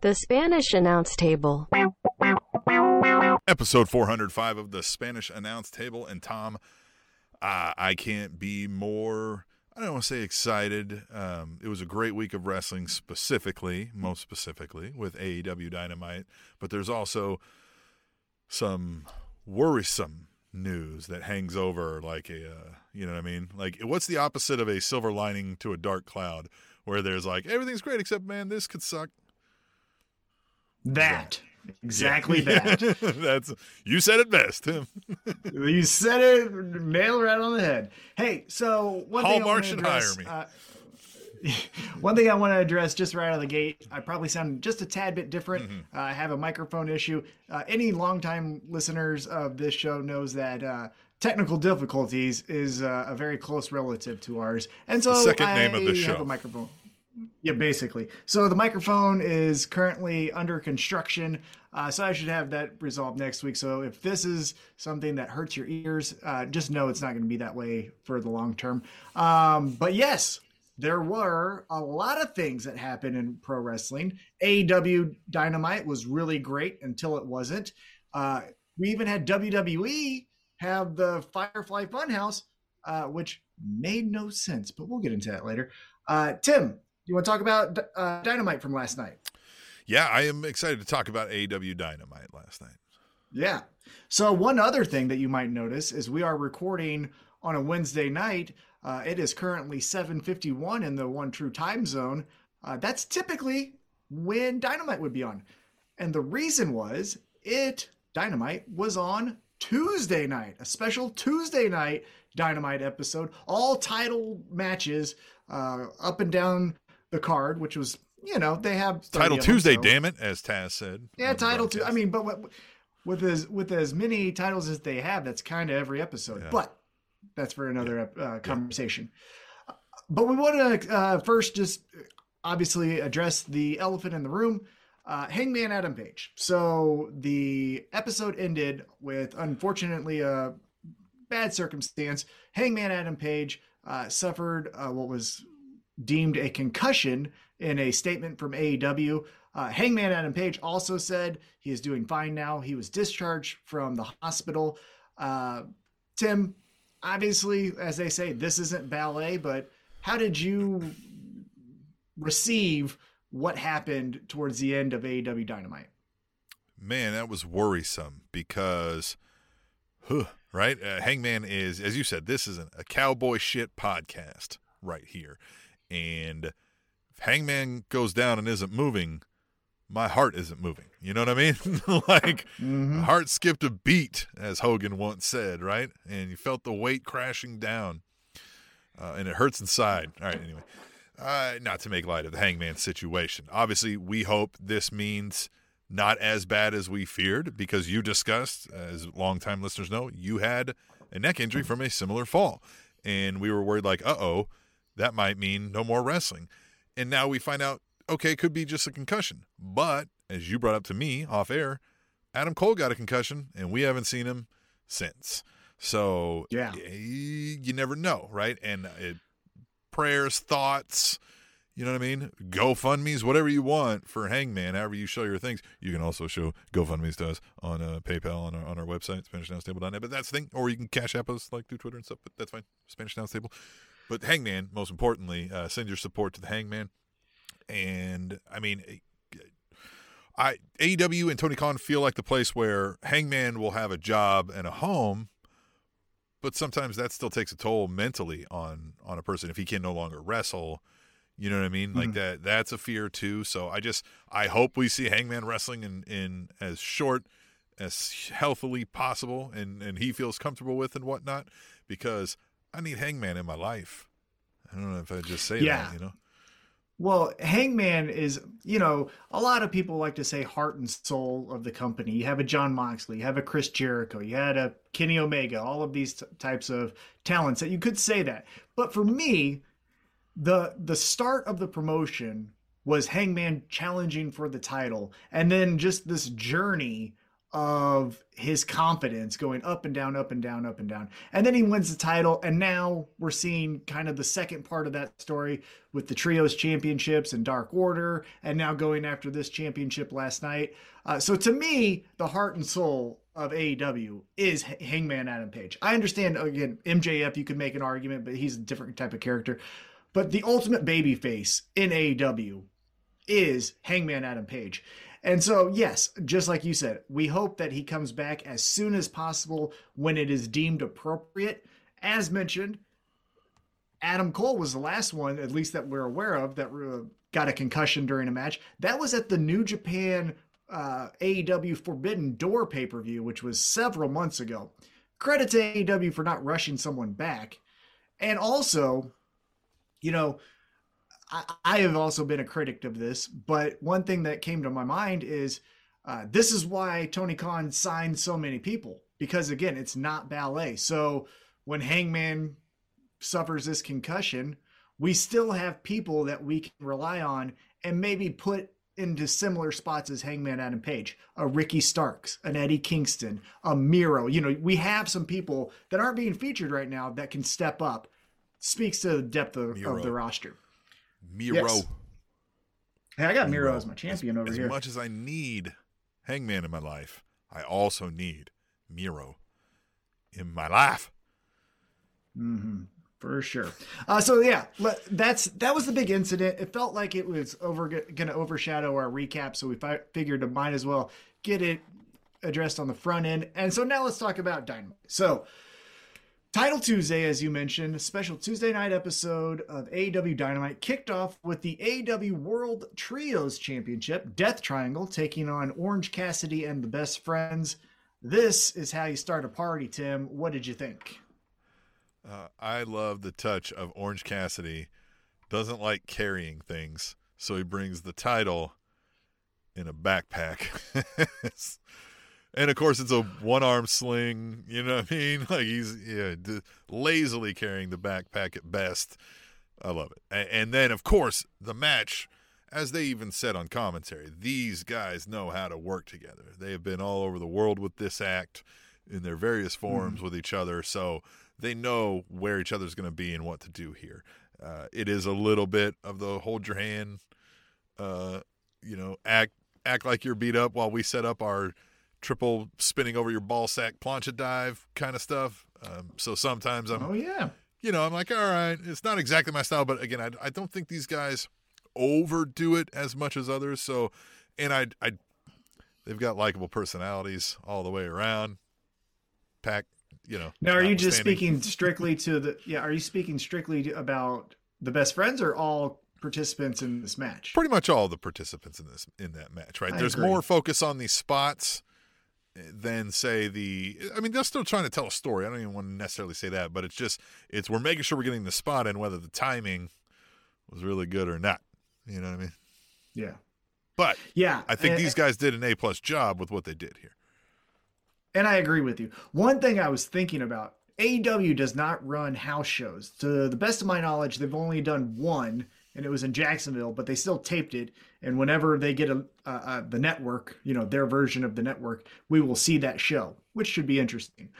The Spanish Announce Table. Episode 405 of the Spanish Announce Table. And Tom, uh, I can't be more, I don't want to say excited. Um, it was a great week of wrestling, specifically, most specifically, with AEW Dynamite. But there's also some worrisome news that hangs over like a, uh, you know what I mean? Like, what's the opposite of a silver lining to a dark cloud where there's like, everything's great except, man, this could suck? That. Exactly yeah. that. That's you said it best, Tim. you said it nail right on the head. Hey, so one Hallmark thing should address, hire me. Uh, one thing I want to address just right out of the gate, I probably sound just a tad bit different. Mm-hmm. Uh, I have a microphone issue. Uh, any longtime listeners of this show knows that uh, technical difficulties is uh, a very close relative to ours, and so the second I name of the show. Have a microphone. Yeah, basically. So the microphone is currently under construction. Uh, so I should have that resolved next week. So if this is something that hurts your ears, uh, just know it's not going to be that way for the long term. Um, but yes, there were a lot of things that happened in pro wrestling. AEW Dynamite was really great until it wasn't. Uh, we even had WWE have the Firefly Funhouse, uh, which made no sense, but we'll get into that later. Uh, Tim, you want to talk about uh, Dynamite from last night? Yeah, I am excited to talk about AEW Dynamite last night. Yeah. So one other thing that you might notice is we are recording on a Wednesday night. Uh, it is currently 7:51 in the one true time zone. Uh, that's typically when Dynamite would be on, and the reason was it Dynamite was on Tuesday night, a special Tuesday night Dynamite episode, all title matches uh, up and down the card, which was you know they have title Tuesday. Them, so. Damn it, as Taz said. Yeah, title two. I mean, but what, with as with as many titles as they have, that's kind of every episode. Yeah. But that's for another yeah. uh, conversation. Yeah. But we want to uh, first just obviously address the elephant in the room. Uh, Hangman Adam Page. So the episode ended with, unfortunately, a bad circumstance. Hangman Adam Page uh, suffered uh, what was deemed a concussion in a statement from AEW. Uh, Hangman Adam Page also said he is doing fine now. He was discharged from the hospital. Uh, Tim, obviously, as they say, this isn't ballet, but how did you receive what happened towards the end of AEW Dynamite? Man, that was worrisome because, huh, right? Uh, Hangman is, as you said, this isn't a cowboy shit podcast right here. And if Hangman goes down and isn't moving, my heart isn't moving. You know what I mean? like mm-hmm. heart skipped a beat, as Hogan once said, right? And you felt the weight crashing down, uh, and it hurts inside. All right, anyway, uh, not to make light of the Hangman situation. Obviously, we hope this means not as bad as we feared, because you discussed, as longtime listeners know, you had a neck injury from a similar fall, and we were worried, like, uh oh that might mean no more wrestling. And now we find out, okay, it could be just a concussion. But as you brought up to me off air, Adam Cole got a concussion and we haven't seen him since. So yeah, you never know, right? And it, prayers, thoughts, you know what I mean? GoFundMe's, whatever you want for Hangman, however you show your things. You can also show GoFundMe's to us on uh, PayPal on our, on our website, SpanishAnnounceTable.net. But that's the thing. Or you can cash app us like through Twitter and stuff, but that's fine. Spanish Announce Table. But Hangman, most importantly, uh, send your support to the Hangman. And I mean, I AEW and Tony Khan feel like the place where Hangman will have a job and a home, but sometimes that still takes a toll mentally on on a person if he can no longer wrestle. You know what I mean? Mm-hmm. Like that that's a fear too. So I just I hope we see Hangman wrestling in in as short as healthily possible and and he feels comfortable with and whatnot because I need Hangman in my life. I don't know if I just say yeah. that, you know. Well, Hangman is, you know, a lot of people like to say heart and soul of the company. You have a Jon Moxley, you have a Chris Jericho, you had a Kenny Omega, all of these t- types of talents that you could say that. But for me, the the start of the promotion was Hangman challenging for the title, and then just this journey of his confidence going up and down, up and down, up and down. And then he wins the title. And now we're seeing kind of the second part of that story with the Trios Championships and Dark Order, and now going after this championship last night. Uh, so to me, the heart and soul of AEW is Hangman Adam Page. I understand, again, MJF, you could make an argument, but he's a different type of character. But the ultimate babyface in AEW is Hangman Adam Page. And so, yes, just like you said, we hope that he comes back as soon as possible when it is deemed appropriate. As mentioned, Adam Cole was the last one, at least that we're aware of, that uh, got a concussion during a match. That was at the New Japan uh, AEW Forbidden Door pay per view, which was several months ago. Credit to AEW for not rushing someone back. And also, you know, I, I have also been a critic of this, but one thing that came to my mind is uh, this is why Tony Khan signed so many people because again, it's not ballet. So when Hangman suffers this concussion, we still have people that we can rely on and maybe put into similar spots as Hangman Adam Page, a Ricky Starks, an Eddie Kingston, a Miro. You know, we have some people that aren't being featured right now that can step up. Speaks to the depth of, of the roster. Miro. Yes. Hey, I got Miro, Miro as my champion as, over as here. As much as I need Hangman in my life, I also need Miro in my life. Mm-hmm. For sure. Uh, so yeah, that's that was the big incident. It felt like it was over going to overshadow our recap, so we fi- figured it might as well get it addressed on the front end. And so now let's talk about Dynamite. So Title Tuesday, as you mentioned, a special Tuesday night episode of AEW Dynamite kicked off with the AEW World Trios Championship, Death Triangle taking on Orange Cassidy and the Best Friends. This is how you start a party, Tim. What did you think? Uh, I love the touch of Orange Cassidy. Doesn't like carrying things, so he brings the title in a backpack. and of course it's a one arm sling you know what i mean? Like he's yeah lazily carrying the backpack at best. I love it. And, and then of course the match as they even said on commentary these guys know how to work together. They have been all over the world with this act in their various forms mm. with each other so they know where each other's going to be and what to do here. Uh, it is a little bit of the hold your hand uh, you know act act like you're beat up while we set up our triple spinning over your ball sack plancha dive kind of stuff. Um, so sometimes I'm, oh yeah, you know, I'm like, all right, it's not exactly my style, but again, I, I don't think these guys overdo it as much as others. So, and I, I, they've got likable personalities all the way around. Pac, you know. Now, are you just speaking strictly to the? Yeah, are you speaking strictly about the best friends or all participants in this match? Pretty much all the participants in this in that match, right? I There's agree. more focus on these spots than say the I mean they're still trying to tell a story. I don't even want to necessarily say that, but it's just it's we're making sure we're getting the spot and whether the timing was really good or not. You know what I mean? Yeah. But yeah, I think and, these guys did an A plus job with what they did here. And I agree with you. One thing I was thinking about, AEW does not run house shows. To the best of my knowledge, they've only done one and it was in Jacksonville, but they still taped it. And whenever they get a, the network, you know, their version of the network, we will see that show, which should be interesting.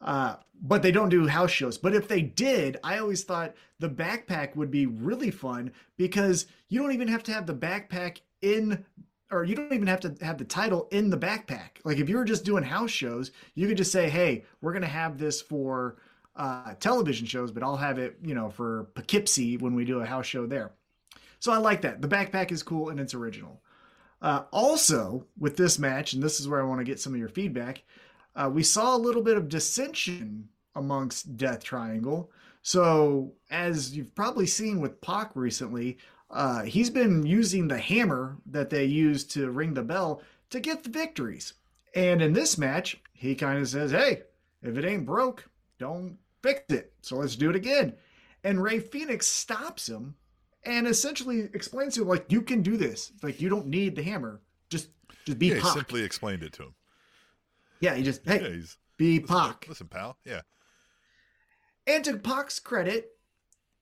Uh, but they don't do house shows. But if they did, I always thought the backpack would be really fun because you don't even have to have the backpack in, or you don't even have to have the title in the backpack. Like if you were just doing house shows, you could just say, hey, we're going to have this for uh, television shows, but I'll have it, you know, for Poughkeepsie when we do a house show there. So I like that. The backpack is cool and it's original. Uh, also, with this match, and this is where I want to get some of your feedback, uh, we saw a little bit of dissension amongst Death Triangle. So, as you've probably seen with Pac recently, uh, he's been using the hammer that they use to ring the bell to get the victories. And in this match, he kind of says, Hey, if it ain't broke, don't fix it. So let's do it again. And Rey Fénix stops him and essentially explains to him like you can do this. Like you don't need the hammer. Just just be yeah, Pac. simply explained it to him. Yeah, he just hey yeah, be listen, Pac. Listen, pal. Yeah. And to Pac's credit,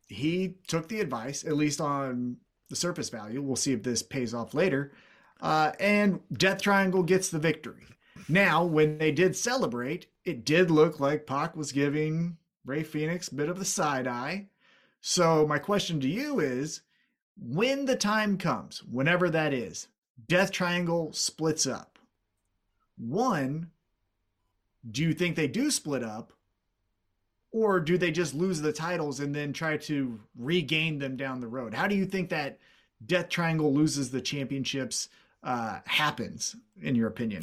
he took the advice, at least on the surface value. We'll see if this pays off later. Uh, and Death Triangle gets the victory. Now, when they did celebrate, it did look like Pac was giving Rey Fénix, bit of the side eye. So, my question to you is when the time comes, whenever that is, Death Triangle splits up. One, do you think they do split up? Or do they just lose the titles and then try to regain them down the road? How do you think that Death Triangle loses the championships uh, happens, in your opinion?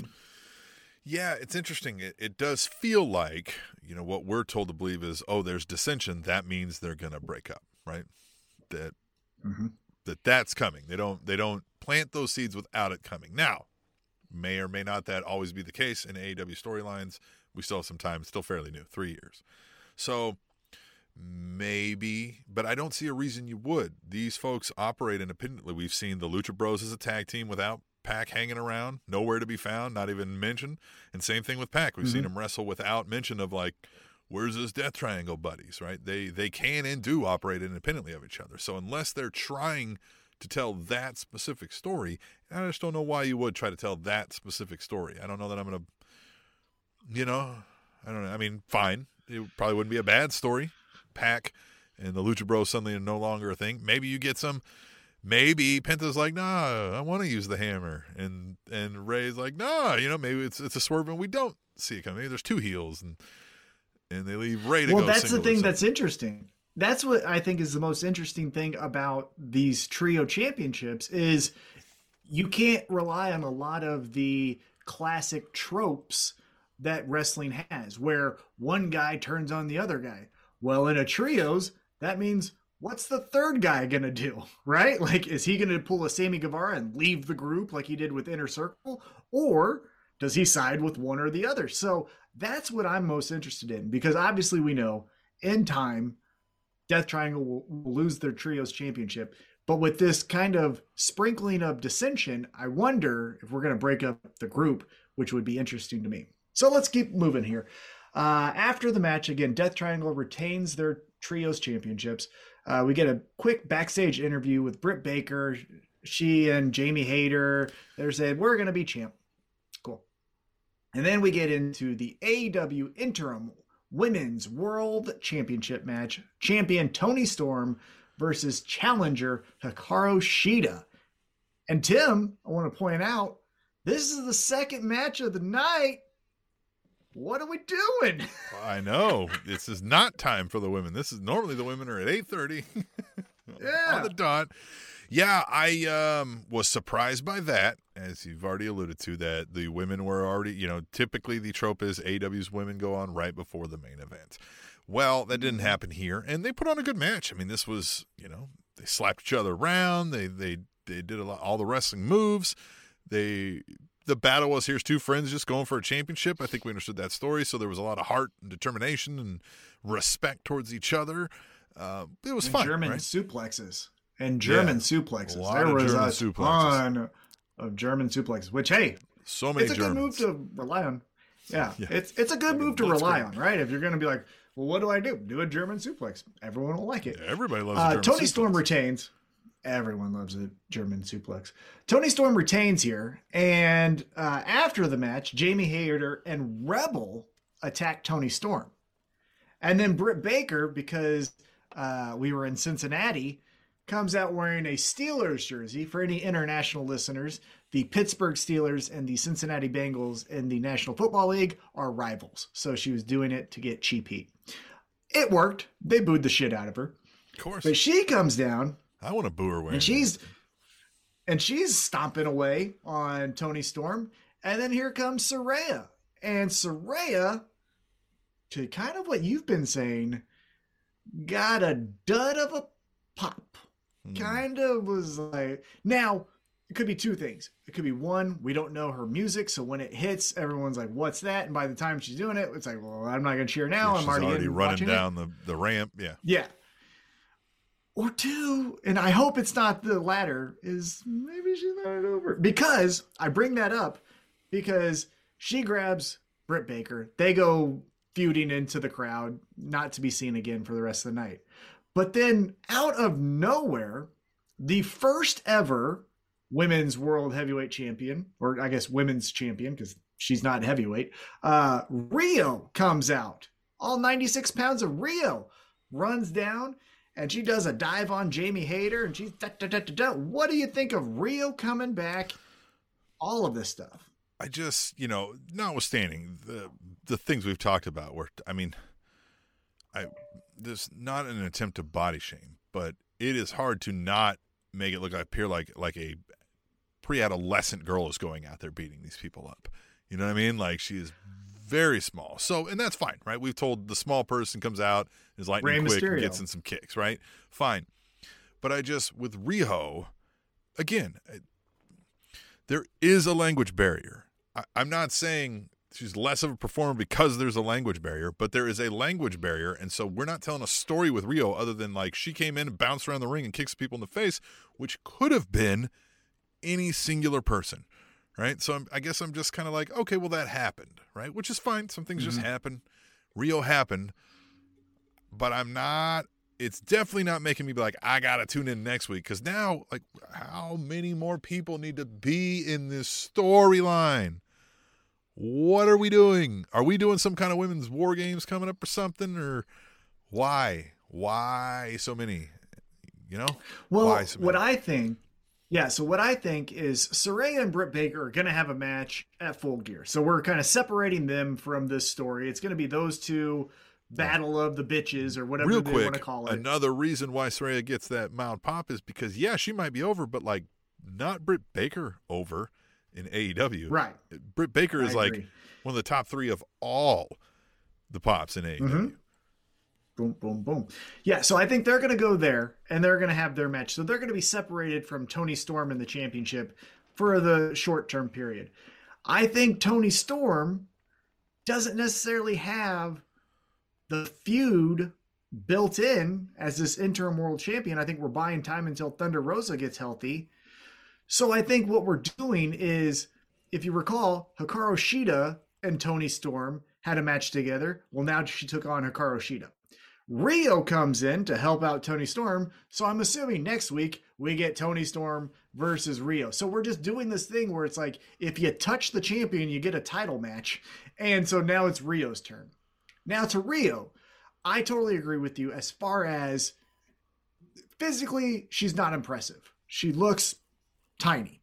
Yeah, it's interesting. It, it does feel like, you know, what we're told to believe is, oh, there's dissension. That means they're going to break up, right? That mm-hmm. that that's coming. They don't they don't plant those seeds without it coming. Now, may or may not that always be the case in AEW storylines. We still have some time, still fairly new, three years. So maybe, but I don't see a reason you would. These folks operate independently. We've seen the Lucha Bros as a tag team without Pac hanging around, nowhere to be found, not even mentioned. And same thing with Pac. We've mm-hmm. seen him wrestle without mention of like, where's his Death Triangle buddies, right? They they can and do operate independently of each other. So unless they're trying to tell that specific story, I just don't know why you would try to tell that specific story. I don't know that I'm gonna, you know, I don't know. I mean, fine, it probably wouldn't be a bad story. Pac and the Lucha Bros suddenly are no longer a thing. Maybe you get some maybe Penta's like, nah, I want to use the hammer, and and Rey's like, nah, you know, maybe it's it's a swerve and we don't see it coming. Maybe there's two heels, and and they leave Ray to well, go. Well, that's the thing that's interesting. That's what I think is the most interesting thing about these trio championships is you can't rely on a lot of the classic tropes that wrestling has, where one guy turns on the other guy. Well, in a trios, that means what's the third guy gonna do, right? Like, is he gonna pull a Sammy Guevara and leave the group like he did with Inner Circle, or does he side with one or the other? So that's what I'm most interested in because obviously we know in time, Death Triangle will, will lose their trios championship. But with this kind of sprinkling of dissension, I wonder if we're to break up the group, which would be interesting to me. So let's keep moving here. Uh, after the match, again, Death Triangle retains their trios championships. Uh, we get a quick backstage interview with Britt Baker. She and Jamie Hayter, they're saying, We're going to be champ. Cool. And then we get into the AEW Interim Women's World Championship match. Champion Toni Storm versus challenger Hikaru Shida. And Tim, I want to point out, this is the second match of the night what are we doing? I know this is not time for the women. This is normally the women are at eight thirty. yeah, on the dot. Yeah, I um, was surprised by that, as you've already alluded to, that the women were already, you know, typically the trope is AEW's women go on right before the main event. Well, that didn't mm-hmm. happen here, and they put on a good match. I mean, this was, you know, they slapped each other around. They they they did a lot, all the wrestling moves. They the battle was here's two friends just going for a championship. I think we understood that story. So there was a lot of heart and determination and respect towards each other. Uh, it was and fun. German right? suplexes and German yeah, suplexes. There was German a suplexes. ton of German suplexes. Which hey, so many. It's a Germans. good move to rely on. Yeah, yeah. it's it's a good move to rely great. on, right? If you're going to be like, well, what do I do? Do a German suplex. Everyone will like it. Yeah, everybody loves. Uh, Toni suplex. Storm retains. Everyone loves a German suplex. Toni Storm retains here, and uh, after the match, Jamie Hayter and Rebel attack Toni Storm, and then Britt Baker, because uh, we were in Cincinnati, comes out wearing a Steelers jersey. For any international listeners, the Pittsburgh Steelers and the Cincinnati Bengals in the National Football League are rivals, so she was doing it to get cheap heat. It worked. They booed the shit out of her. Of course. But she comes down I want to boo her And she's and she's stomping away on Toni Storm. And then here comes Saraya. And Saraya, to kind of what you've been saying, got a dud of a pop. Mm. Kind of was like now it could be two things. It could be one, we don't know her music, so when it hits, everyone's like, "What's that?" And by the time she's doing it, it's like, "Well, I'm not going to cheer now. Yeah, I'm already, already running down it. the the ramp." Yeah, yeah or two, and I hope it's not the latter, is maybe she's not over. Because I bring that up because she grabs Britt Baker. They go feuding into the crowd, not to be seen again for the rest of the night. But then out of nowhere, the first ever women's world heavyweight champion, or I guess women's champion, because she's not heavyweight. Uh, Riho comes out, all 96 pounds of Riho runs down and she does a dive on Jamie Hayter and she's da, da, da, da, da. What do you think of Riho coming back? All of this stuff. I just, you know, notwithstanding the the things we've talked about, where I mean, I this not an attempt to body shame, but it is hard to not make it look like appear like like a pre-adolescent girl is going out there beating these people up. You know what I mean? Like she is very small. So, and that's fine, right? We've told the small person comes out, is lightning Rey quick, Mysterio. and gets in some kicks, right? Fine. But I just, with Riho, again, there is a language barrier. I, I'm not saying she's less of a performer because there's a language barrier, but there is a language barrier. And so we're not telling a story with Riho other than like she came in and bounced around the ring and kicks people in the face, which could have been any singular person right? So I'm, I guess I'm just kind of like, okay, well that happened, right? Which is fine. Some things just mm-hmm. happen. Riho happened, but I'm not. It's definitely not making me be like, I gotta tune in next week because now, like, how many more people need to be in this storyline? What are we doing? Are we doing some kind of women's war games coming up or something? Or why? Why so many? You know? Well, so what? I think, yeah. So what I think is Saraya and Britt Baker are going to have a match at Full Gear. So we're kind of separating them from this story. It's going to be those two battle of the bitches or whatever real they quick, want to call it. another reason why Saraya gets that Mount Pop is because yeah, she might be over, but like not Britt Baker over in AEW. right. Britt Baker is like one of the top three of all the pops in AEW. Mhm. Boom, boom, boom. Yeah, so I think they're going to go there and they're going to have their match. So they're going to be separated from Toni Storm in the championship for the short term period. I think Toni Storm doesn't necessarily have the feud built in as this interim world champion. I think we're buying time until Thunder Rosa gets healthy. So I think what we're doing is, if you recall, Hikaru Shida and Toni Storm had a match together. Well, now she took on Hikaru Shida. Riho comes in to help out Toni Storm. So I'm assuming next week we get Toni Storm versus Riho. So we're just doing this thing where it's like if you touch the champion, you get a title match. And so now it's Riho's turn. Now to Riho. I totally agree with you as far as physically, she's not impressive. She looks tiny.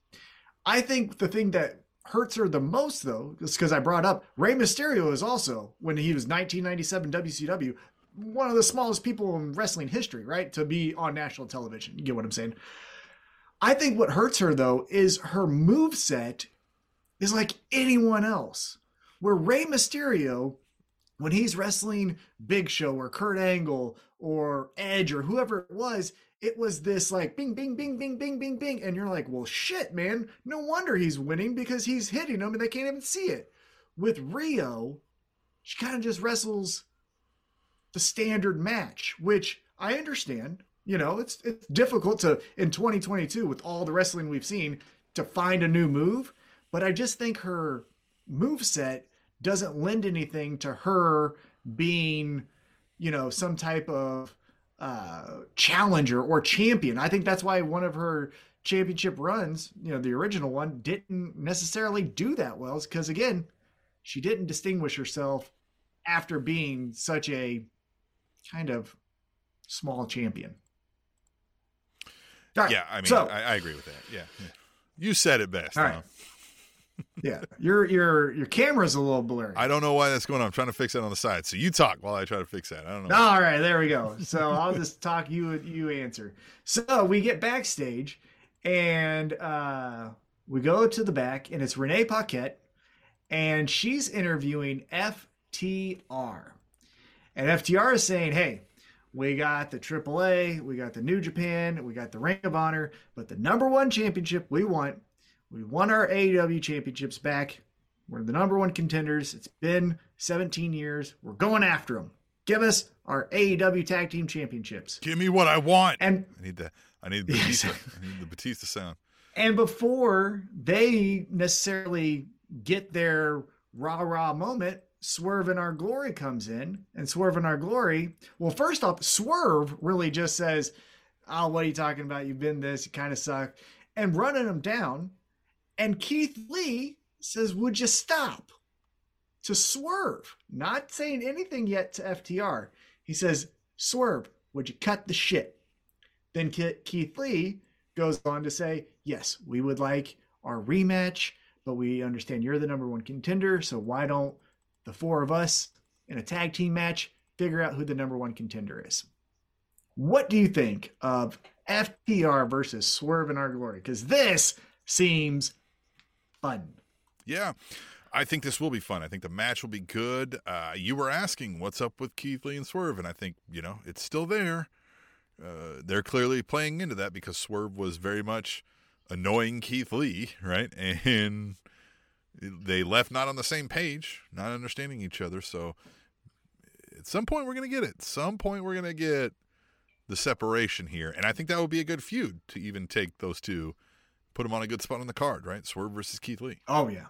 I think the thing that hurts her the most, though, is because I brought up Rey Mysterio is also, when he was 1997 WCW, one of the smallest people in wrestling history, right? To be on national television. You get what I'm saying? I think what hurts her, though, is her move set is like anyone else. Where Rey Mysterio, when he's wrestling Big Show or Kurt Angle or Edge or whoever it was, it was this like bing, bing, bing, bing, bing, bing, bing. And you're like, well, shit, man. No wonder he's winning because he's hitting them and they can't even see it. With Riho, she kind of just wrestles the standard match, which I understand. You know, it's it's difficult to in 2022 with all the wrestling we've seen to find a new move, but I just think her move set doesn't lend anything to her being, you know, some type of uh, challenger or champion. I think that's why one of her championship runs, you know, the original one, didn't necessarily do that well. Because again, she didn't distinguish herself after being such a kind of small champion. Right, Yeah, I mean, so I, I agree with that. Yeah, yeah. you said it best. All right. Yeah, your your your camera's a little blurry. I don't know why that's going on. I'm trying to fix that on the side. So you talk while I try to fix that. I don't know. All right, there we go. So I'll just talk. You you answer. So we get backstage, and uh, we go to the back, and it's Renee Paquette, and she's interviewing FTR, and FTR is saying, "Hey, we got the AAA, we got the New Japan, we got the Ring of Honor, but the number one championship we want, we won our AEW championships back. We're the number one contenders. It's been 17 years. We're going after them. Give us our AEW tag team championships." Give me what I want. And I need the I need Yes. Batista. I need the Batista sound. And before they necessarily get their rah rah moment, Swerve in Our Glory comes in. And Swerve in Our Glory, well, first off, Swerve really just says, Oh, what are you talking about? You've been this, you kind of suck. And running them down. And Keith Lee says, Would you stop? To Swerve, not saying anything yet to FTR. He says, Swerve, would you cut the shit? Then Keith Lee goes on to say, Yes, we would like our rematch, but we understand you're the number one contender. So why don't the four of us in a tag team match figure out who the number one contender is? What do you think of FTR versus Swerve in Our Glory? Because this seems fun. Yeah. I think this will be fun. I think the match will be good. Uh, you were asking what's up with Keith Lee and Swerve, and I think, you know, it's still there. Uh, they're clearly playing into that because Swerve was very much annoying Keith Lee, right? And they left not on the same page, not understanding each other. So at some point, we're going to get it. Some point, we're going to get the separation here. And I think that would be a good feud to even take those two, put them on a good spot on the card, right? Swerve versus Keith Lee. Oh, yeah.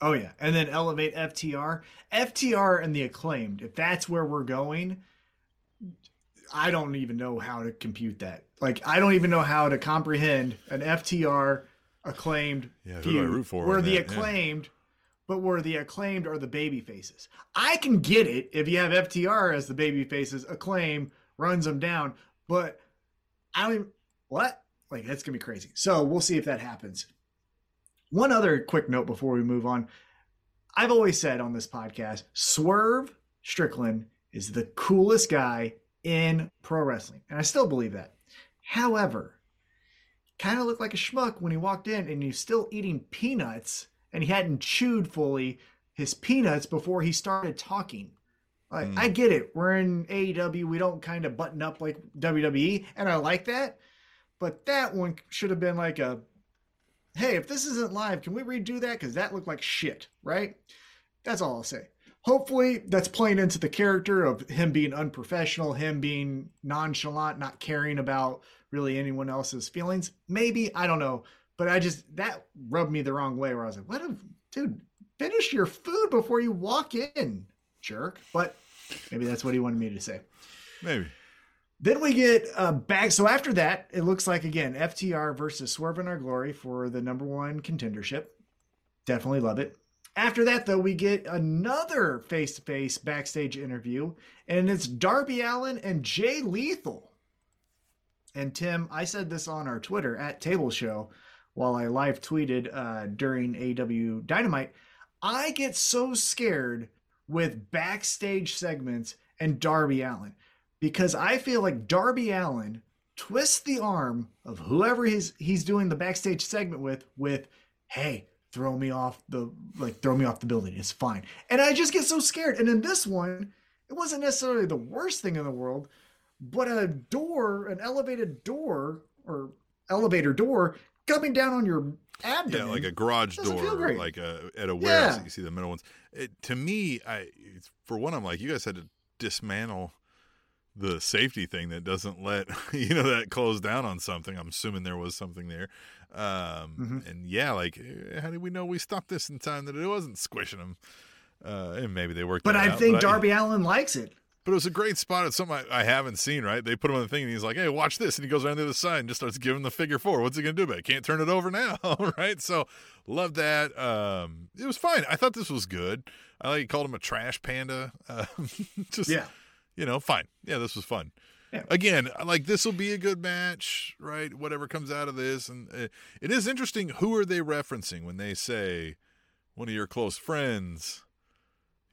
Oh, yeah. And then elevate FTR. FTR and the acclaimed, if that's where we're going, I don't even know how to compute that. Like, I don't even know how to comprehend an FTR acclaimed yeah. Who root for where the that? acclaimed, yeah. but where the acclaimed are the baby faces. I can get it if you have FTR as the baby faces, acclaim runs them down, but I don't what? Like that's gonna be crazy. So we'll see if that happens. One other quick note before we move on. I've always said on this podcast, Swerve Strickland is the coolest guy in pro wrestling. And I still believe that. However, kind of looked like a schmuck when he walked in and he's still eating peanuts and he hadn't chewed fully his peanuts before he started talking. Like, mm. I get it. We're in AEW. We don't kind of button up like WWE, and I like that. But that one should have been like a, hey, if this isn't live, can we redo that? Because that looked like shit, right? That's all I'll say. Hopefully, that's playing into the character of him being unprofessional, him being nonchalant, not caring about really anyone else's feelings. Maybe I don't know, but I just that rubbed me the wrong way. Where I was like, "What, a, dude? Finish your food before you walk in, jerk." But maybe that's what he wanted me to say. Maybe. Then we get uh, back. So after that, it looks like again FTR versus Swerve in Our Glory for the number one contendership. Definitely love it. After that, though, we get another face to face backstage interview, and it's Darby Allin and Jay Lethal. And Tim, I said this on our Twitter at Table Show while I live tweeted uh, during AEW Dynamite. I get so scared with backstage segments and Darby Allin because I feel like Darby Allin twists the arm of whoever he's he's doing the backstage segment with with hey throw me off the like throw me off the building. It's fine. And i just get so scared. And in this one it wasn't necessarily the worst thing in the world but a door, an elevated door or elevator door coming down on your abdomen. Yeah, like a garage door, like a, at a warehouse. Yeah. You see the middle ones. It, to me, I for one, I'm like, you guys had to dismantle the safety thing that doesn't let you know that close down on something. I'm assuming there was something there. Um, mm-hmm. And yeah, like, eh, how did we know we stopped this in time that it wasn't squishing them? Uh, and maybe they worked. But I out, think but Darby I, Allin likes it. But it was a great spot. It's something I, I, haven't seen, right? They put him on the thing and he's like, hey, watch this. And he goes around the other side and just starts giving the figure four. What's he going to do about it? Can't turn it over now, right? So love that. Um, it was fine. I thought this was good. I like called him a trash panda. Uh, just, yeah. you know, fine. Yeah, this was fun. Yeah. Again, like this will be a good match, right? Whatever comes out of this. And uh, it is interesting. Who are they referencing when they say one of your close friends?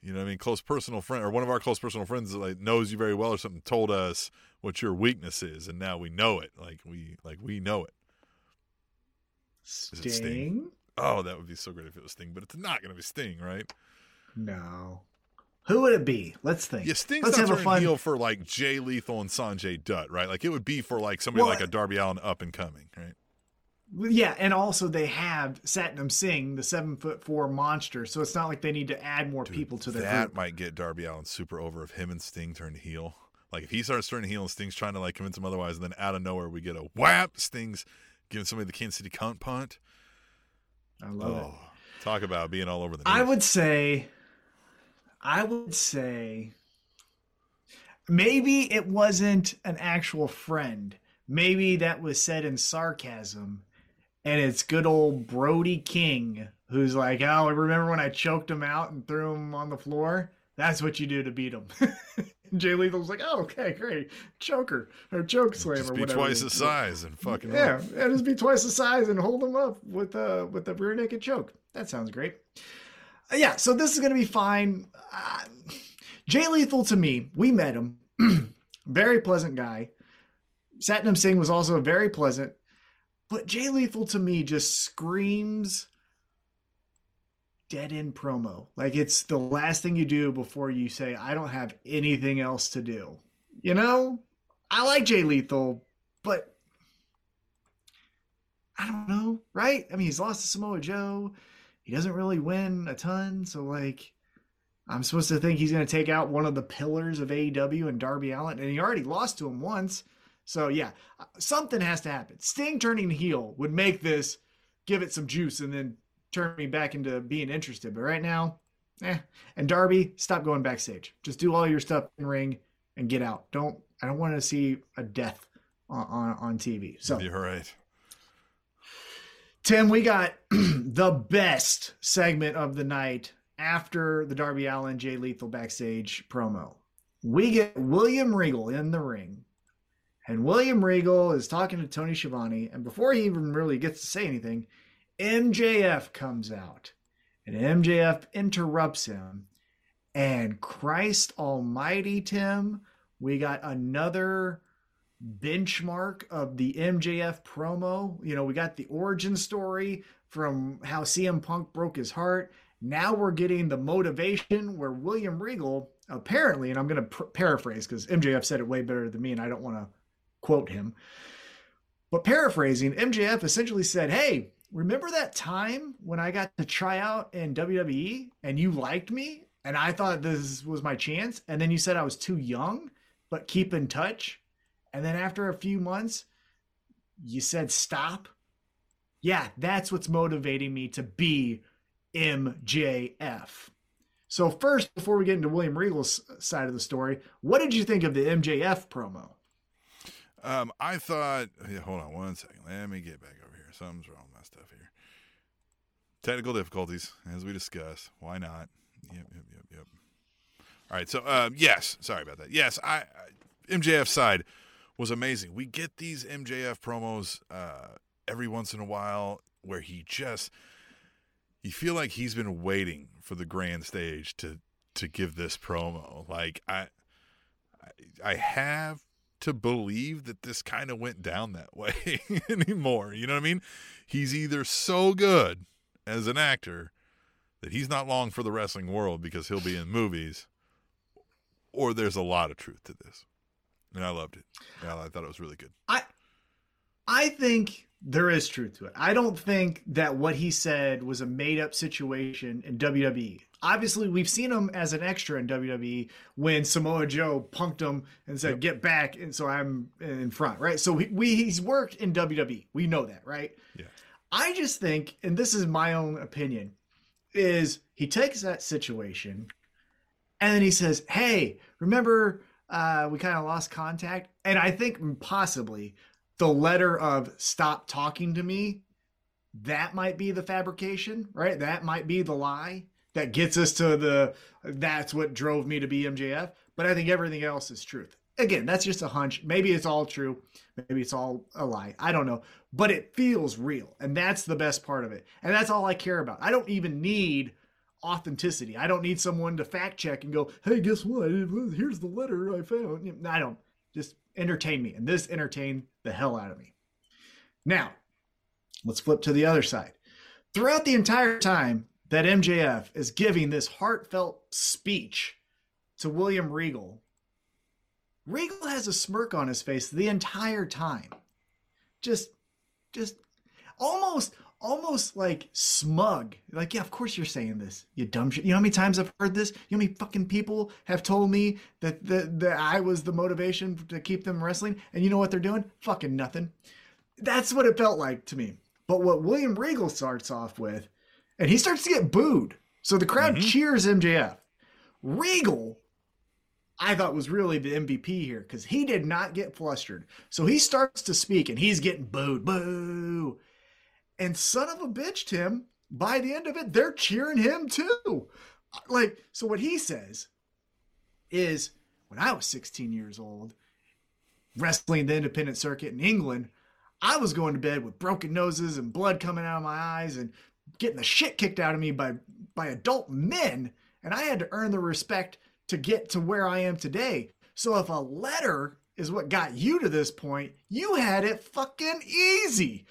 You know, I mean, close personal friend or one of our close personal friends like knows you very well or something told us what your weakness is, and now we know it. Like we like we know it. Sting? It Sting? Oh, that would be so great if it was Sting, but it's not going to be Sting, right? No. Who would it be? Let's think. Yeah, Sting's Let's not turning fun... heel for like Jay Lethal and Sanjay Dutt, right? Like it would be for like somebody well, like a Darby Allin up and coming, right? Yeah, and also they have Satnam Singh, the seven foot four monster, so it's not like they need to add more Dude, people to their that group. might get Darby Allin super over if him and Sting turn heel. Like if he starts turning heel and Sting's trying to like convince him otherwise, and then out of nowhere we get a whap, Sting's giving somebody the Kansas City cunt punt. I love oh, it. Talk about being all over the. News. I would say, I would say, maybe it wasn't an actual friend. Maybe that was said in sarcasm and it's good old Brody King who's like, "Oh, remember when I choked him out and threw him on the floor? That's what you do to beat him." Jay Lethal's like, "Oh, okay, great, choker or choke slam Just or be whatever." twice it his is. size and fucking Yeah, and just be twice the size and hold him up with uh with the rear naked choke. That sounds great. Uh, yeah, so this is gonna be fine. Uh, Jay Lethal to me, we met him, very pleasant guy. Satnam Singh was also a very pleasant, but Jay Lethal to me just screams dead end promo. Like it's the last thing you do before you say, I don't have anything else to do. You know? I like Jay Lethal, but I don't know, right? I mean, he's lost to Samoa Joe. He doesn't really win a ton, so like I'm supposed to think he's going to take out one of the pillars of AEW and Darby Allin, and he already lost to him once. So yeah, something has to happen. Sting turning heel would make this give it some juice and then turn me back into being interested. But right now, eh. And Darby, stop going backstage. Just do all your stuff in ring and get out. Don't I don't want to see a death on on, on TV. So You're right. Tim, we got the best segment of the night after the Darby Allin Jay Lethal backstage promo. We get William Regal in the ring. And William Regal is talking to Tony Schiavone. And before he even really gets to say anything, MJF comes out. And MJF interrupts him. And Christ Almighty, Tim, we got another benchmark of the MJF promo. You know, we got the origin story from how CM Punk broke his heart. Now we're getting the motivation where William Regal apparently, and I'm going to pr- paraphrase because MJF said it way better than me, and I don't want to quote him. But paraphrasing, MJF essentially said, Hey, remember that time when I got to try out in WWE and you liked me and I thought this was my chance? And then you said I was too young, but keep in touch. And then after a few months, you said stop. Yeah, that's what's motivating me to be MJF. So, first, before we get into William Regal's side of the story, what did you think of the MJF promo? Um, I thought. Yeah, hold on one second. Let me get back over here. Something's wrong with my stuff here. Technical difficulties, as we discussed. Why not? Yep, yep, yep, yep. All right. So, uh, yes. Sorry about that. Yes, I, I MJF side was amazing. We get these MJF promos uh, every once in a while where he just you feel like he's been waiting for the grand stage to to give this promo. Like I, I have to believe that this kind of went down that way anymore. You know what I mean? He's either so good as an actor that he's not long for the wrestling world because he'll be in movies, or there's a lot of truth to this. And I loved it. Yeah, I thought it was really good. I I think there is truth to it. I don't think that what he said was a made up situation in WWE. Obviously, we've seen him as an extra in WWE when Samoa Joe punked him and said, Yep. "Get back," and so I'm in front, right? So we, we he's worked in WWE. We know that, right? Yeah. I just think, and this is my own opinion, is he takes that situation and then he says, "Hey, remember uh, we kind of lost contact?" And I think possibly the letter of "Stop talking to me," that might be the fabrication, right? That might be the lie that gets us to the. That's what drove me to be MJF. But I think everything else is truth. Again, that's just a hunch. Maybe it's all true. Maybe it's all a lie. I don't know. But it feels real. And that's the best part of it. And that's all I care about. I don't even need authenticity. I don't need someone to fact check and go, hey, guess what? Here's the letter I found. I don't. Just entertain me. And this entertained the hell out of me. Now, let's flip to the other side. Throughout the entire time that MJF is giving this heartfelt speech to William Regal, Regal has a smirk on his face the entire time. Just, just almost, almost like smug. Like, yeah, of course you're saying this, you dumb shit. You know how many times I've heard this? You know how many fucking people have told me that, that, that I was the motivation to keep them wrestling? And you know what they're doing? Fucking nothing. That's what it felt like to me. But what William Regal starts off with, and he starts to get booed. So the crowd Mhm. cheers MJF. Regal, I thought was really the MVP here because he did not get flustered. So he starts to speak and he's getting booed, boo. And son of a bitch, Tim, by the end of it, they're cheering him too. Like, so what he says is when I was 16 years old, wrestling the independent circuit in England, I was going to bed with broken noses and blood coming out of my eyes and getting the shit kicked out of me by by adult men, and I had to earn the respect to get to where I am today. So if a letter is what got you to this point, you had it fucking easy.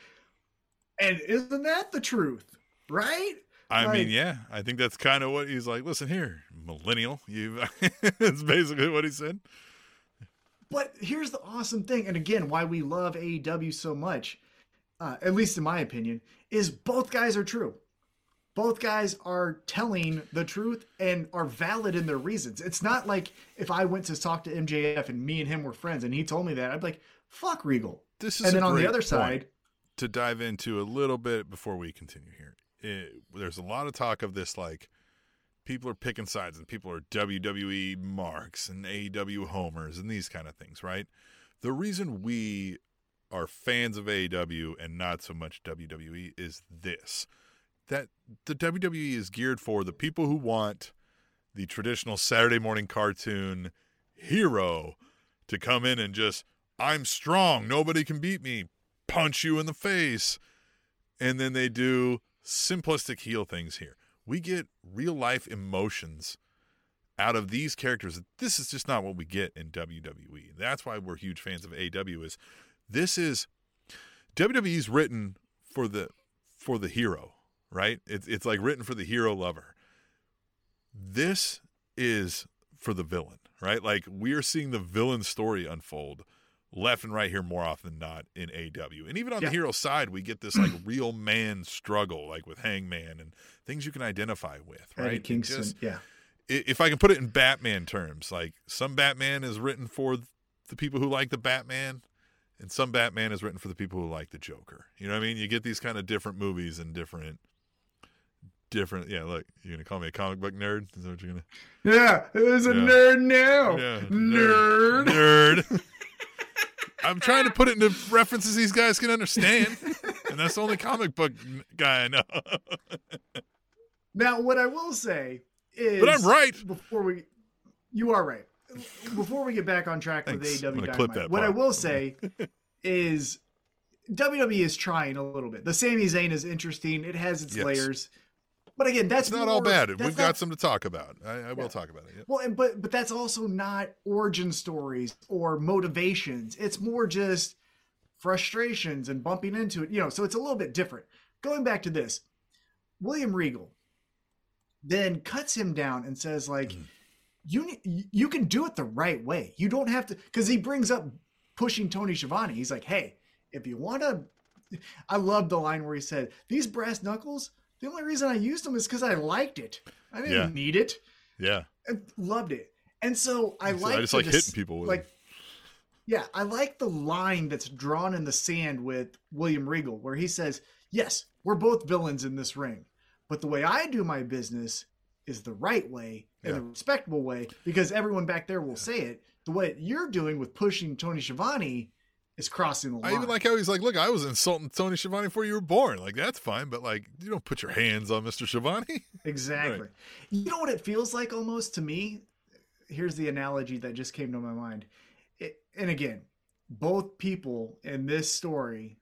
And isn't that the truth? Right? I Like- mean, yeah, I think that's kind of what he's like. Listen here, millennial. You, it's basically what he said. But here's the awesome thing, and again, why we love AEW so much, uh, at least in my opinion, is both guys are true. Both guys are telling the truth and are valid in their reasons. It's not like if I went to talk to MJF and me and him were friends and he told me that, I'd be like, fuck Regal. This is And then on the other point side, to dive into a little bit before we continue here. It, there's a lot of talk of this, like people are picking sides and people are WWE marks and AEW homers and these kind of things, right? The reason we are fans of AEW and not so much WWE is this that the WWE is geared for the people who want the traditional Saturday morning cartoon hero to come in and just, I'm strong, nobody can beat me, punch you in the face. And then they do simplistic heel things here. We get real life emotions out of these characters. This is just not what we get in WWE. That's why we're huge fans of AEW is this is WWE's written for the for the hero, right? It's it's like written for the hero lover. This is for the villain, right? Like we're seeing the villain story unfold left and right here more often than not in AEW. And even on Yeah. the hero side, we get this like real man struggle, like with Hangman and things you can identify with, right? Eddie Kingston, just- yeah. if I can put it in Batman terms, like some Batman is written for the people who like the Batman, and some Batman is written for the people who like the Joker. You know what I mean? You get these kind of different movies and different, different. Yeah, look, you're gonna call me a comic book nerd? Is that what you're gonna? Yeah, it was a nerd now. Yeah, nerd. nerd. I'm trying to put it into references these guys can understand, and that's the only comic book guy I know. Now, what I will say is, But I'm right. Before we, you are right. Before we get back on track Thanks. with I'm AEW Dynamite, that what I will say is WWE is trying a little bit. The Sami Zayn is interesting. It has its Yes. layers, but again, that's It's not all bad. We've not- got some to talk about. I, I will talk about it. Yeah. Well, and, but but that's also not origin stories or motivations. It's more just frustrations and bumping into it. You know, so it's a little bit different. Going back to this, William Regal then cuts him down and says like, Mhm. "You you can do it the right way. You don't have to." Because he brings up pushing Tony Schiavone. He's like, "Hey, if you want to." I love the line where he said, "These brass knuckles. The only reason I used them is because I liked it. I didn't Yeah. need it." Yeah. I loved it. And so I like I just like dis- hitting people with like them. yeah, I like the line that's drawn in the sand with William Regal where he says, "Yes, we're both villains in this ring, but the way I do my business is the right way and Yeah. the respectable way because everyone back there will say it. The way you're doing with pushing Tony Schiavone is crossing the line." I even like how he's like, look, I was insulting Tony Schiavone before you were born. Like, that's fine, but like, you don't put your hands on Mr. Schiavone. Exactly. You know what it feels like almost to me? Here's the analogy that just came to my mind. It, and again, both people in this story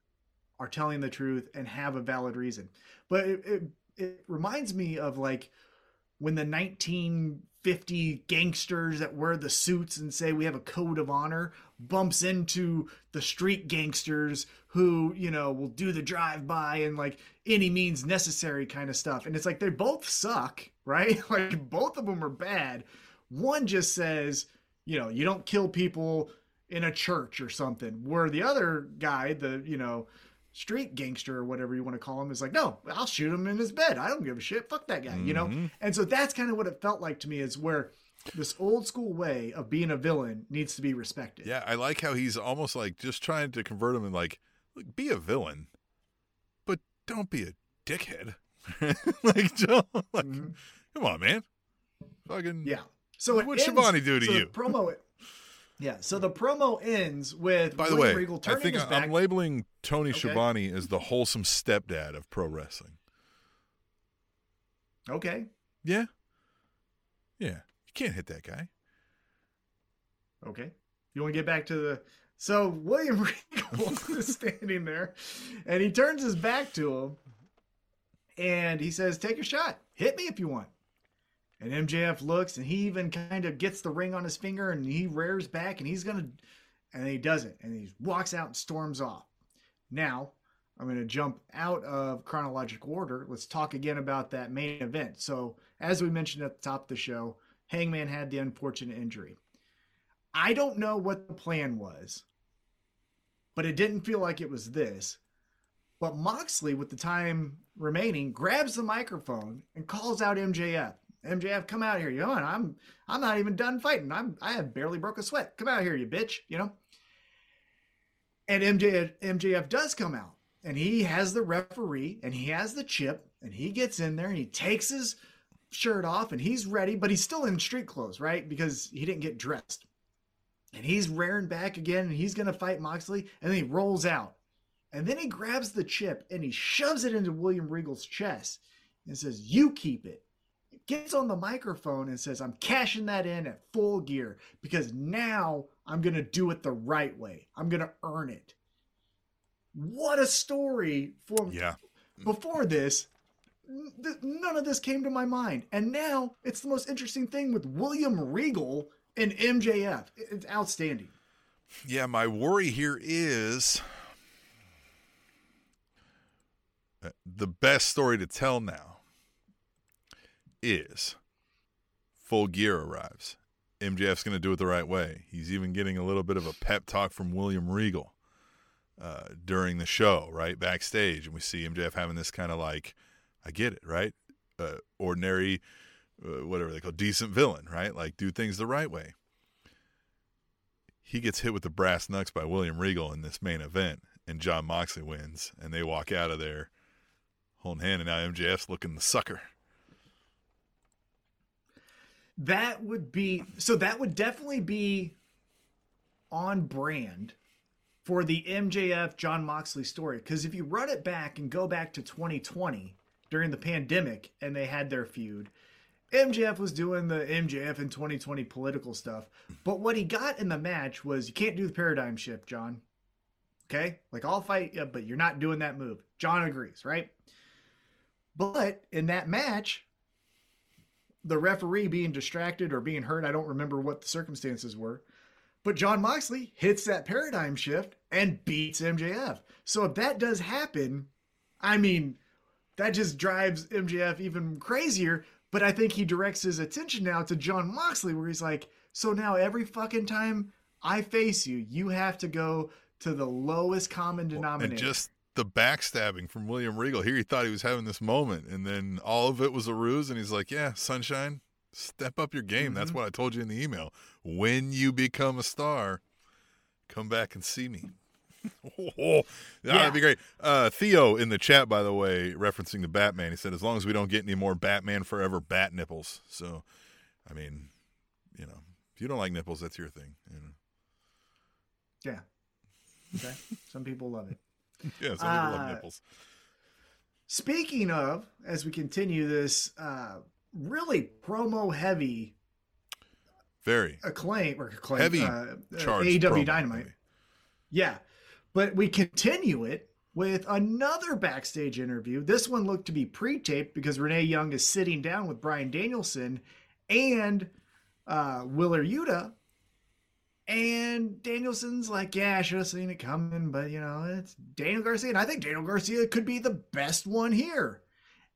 are telling the truth and have a valid reason. But it, it, it reminds me of like when the 1950 gangsters that wear the suits and say we have a code of honor bumps into the street gangsters who, you know, will do the drive by and like any means necessary kind of stuff. And it's like they both suck, right? Like both of them are bad. One just says, you know, you don't kill people in a church or something. Where the other guy, the, you know, street gangster or whatever you want to call him, is like, no, I'll shoot him in his bed. I don't give a shit. Fuck that guy, you know? Mhm. And so that's kind of what it felt like to me is where this old school way of being a villain needs to be respected. Yeah, I like how he's almost like just trying to convert him and like, be a villain, but don't be a dickhead. like, don't, like, Mhm. come on, man. Fucking, Yeah. So ends- Schiavone do to so you? promo. Yeah. So the promo ends with By the William way, Regal I turning think his I- back. I'm labeling Tony Okay. Schiavone as the wholesome stepdad of pro wrestling. Okay. Yeah. Yeah. You can't hit that guy. Okay. You want to get back to the. So William Regal is standing there and he turns his back to him and he says, Take a shot. Hit me if you want. And MJF looks and he even kind of gets the ring on his finger and he rears back and he's going to. And he does it and he walks out and storms off. Now, I'm going to jump out of chronological order. Let's talk again about that main event. So, as we mentioned at the top of the show, Hangman had the unfortunate injury. I don't know what the plan was, but it didn't feel like it was this. But Moxley, with the time remaining, grabs the microphone and calls out MJF. MJF, come out here. You know, I'm I'm not even done fighting. I'm I have barely broke a sweat. Come out here, you bitch. You know. And MJF MJF does come out, and he has the referee, and he has the chip, and he gets in there, and he takes his shirt off, and he's ready, but he's still in street clothes, right? Because he didn't get dressed. And he's rearing back again, and he's gonna fight Moxley, and then he rolls out. And then he grabs the chip and he shoves it into William Regal's chest and says, You keep it gets on the microphone and says, I'm cashing that in at full gear because now I'm going to do it the right way. I'm going to earn it. What a story for Yeah. before this. th- None of this came to my mind. And now it's the most interesting thing with William Regal and MJF. It's outstanding. Yeah, my worry here is uh, the best story to tell now is full gear arrives. MJF's going to do it the right way. He's even getting a little bit of a pep talk from William Regal uh, during the show, right? Backstage. And we see MJF having this kind of like, I get it, right? Uh, ordinary, uh, whatever they call decent villain, right? Like do things the right way he gets hit with the brass knucks by William Regal in this main event, and Jon Moxley wins, and they walk out of there holding hand, and now MJF's looking the sucker. That would be so that would definitely be on brand for the MJF Jon Moxley story. Because if you run it back and go back to 2020 during the pandemic and they had their feud, MJF was doing the MJF in 2020 political stuff. But what he got in the match was you can't do the paradigm shift, Jon. Okay? Like I'll fight but you're not doing that move. Jon agrees, right? But in that match, the referee being distracted or being hurt, I don't remember what the circumstances were. But Jon Moxley hits that paradigm shift and beats MJF. So if that does happen, I mean, that just drives MJF even crazier. But I think he directs his attention now to Jon Moxley, where he's like, so now every fucking time I face you, you have to go to the lowest common denominator. And just the backstabbing from William Regal. Here he thought he was having this moment, and then all of it was a ruse, and he's like, Yeah, sunshine, step up your game. That's Mhm. what I told you in the email. When you become a star, come back and see me. oh, that'd be great. Uh, Theo in the chat, by the way, referencing the Batman, he said, as long as we don't get any more Batman Forever bat nipples. So, I mean, you know, if you don't like nipples, that's your thing. You know? yeah. Okay. Some people love it. Yeah, people Uh, love nipples. Speaking of, as we continue this uh, really promo heavy Very acclaim or acclaim, Heavy uh, AEW Dynamite. maybe. Yeah. But we continue it with another backstage interview. This one looked to be pre taped because Renee Young is sitting down with Bryan Danielson and uh, Wheeler Yuta. And Danielson's like, Yeah, I should have seen it coming, but you know, it's Daniel Garcia. And I think Daniel Garcia could be the best one here.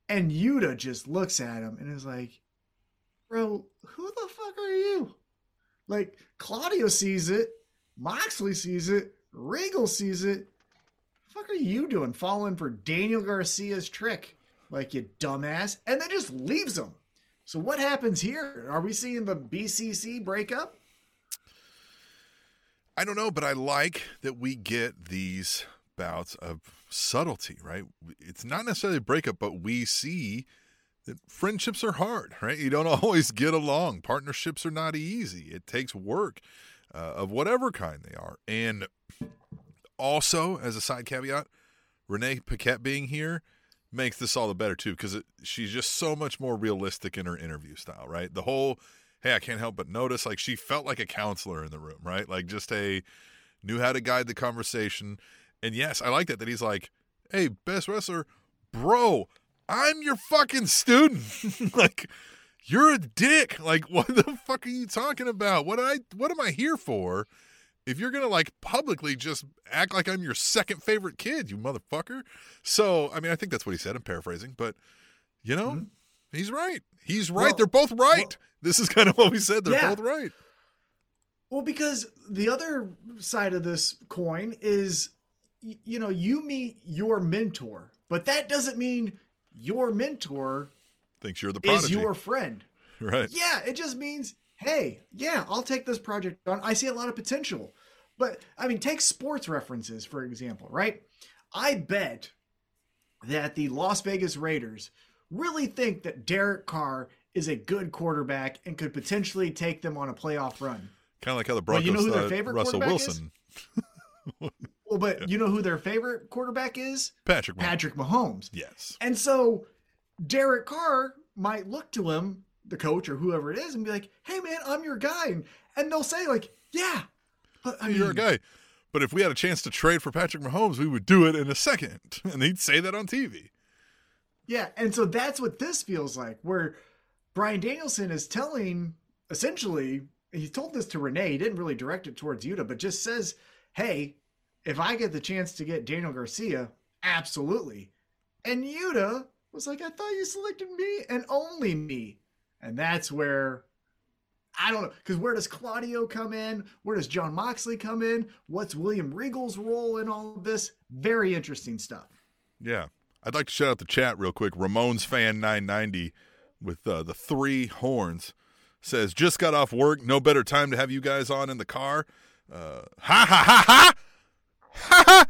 And Yuta just looks at him and is like, Bro, who the fuck are you? Like, Claudio sees it, Moxley sees it, Regal sees it. fuck are you doing falling for Daniel Garcia's trick? Like you dumbass. And then just leaves him. So what happens here? Are we seeing the BCC breakup? I don't know, but I like that we get these bouts of subtlety, right? It's not necessarily a breakup, but we see that friendships are hard, right? You don't always get along. Partnerships are not easy. It takes work uh, of whatever kind they are. And also, as a side caveat, Renee Paquette being here makes this all the better too because she's just so much more realistic in her interview style, right? The whole hey, I can't help but notice like she felt like a counselor in the room, right? Like just a knew how to guide the conversation. And yes, I like that that he's like, "Hey, best wrestler, bro, I'm your fucking student." like you're a dick. Like what the fuck are you talking about? What I what am I here for? if you're gonna like publicly just act like I'm your second favorite kid, you motherfucker. So I mean, I think that's what he said. I'm paraphrasing, but you know, mm-hmm. He's right. He's right. Well, They're both right. Well, this is kind of what we said. They're yeah. both right. Well, because the other side of this coin is, you know, you meet your mentor, but that doesn't mean your mentor thinks you're the prodigy. is your friend. Right. Yeah, it just means hey, yeah, I'll take this project on. I see a lot of potential. But I mean, take sports references, for example, right? I bet that the Las Vegas Raiders really think that Derek Carr is a good quarterback and could potentially take them on a playoff run. Kind of like how the Broncos well, you know who their uh, favorite Russell Wilson. well, but yeah. you know who their favorite quarterback is? Patrick Mahomes. Patrick Mahomes. Yes. And so Derek Carr might look to him the coach or whoever it is and be like, "Hey, man, I'm your guy," and, and they'll say like, "Yeah, I mean, you're a guy." But if we had a chance to trade for Patrick Mahomes, we would do it in a second, and he'd say that on TV. Yeah, and so that's what this feels like, where Bryan Danielson is telling essentially, he told this to Renee. He didn't really direct it towards Yuta, but just says, "Hey, if I get the chance to get Daniel Garcia, absolutely." And Yuta was like, "I thought you selected me and only me." And that's where I don't know because where does Claudio come in? Where does Jon Moxley come in? What's William Regal's role in all of this? Very interesting stuff. Yeah, I'd like to shout out the chat real quick. Ramones fan nine ninety with uh, the three horns says just got off work. No better time to have you guys on in the car. Uh, ha ha ha ha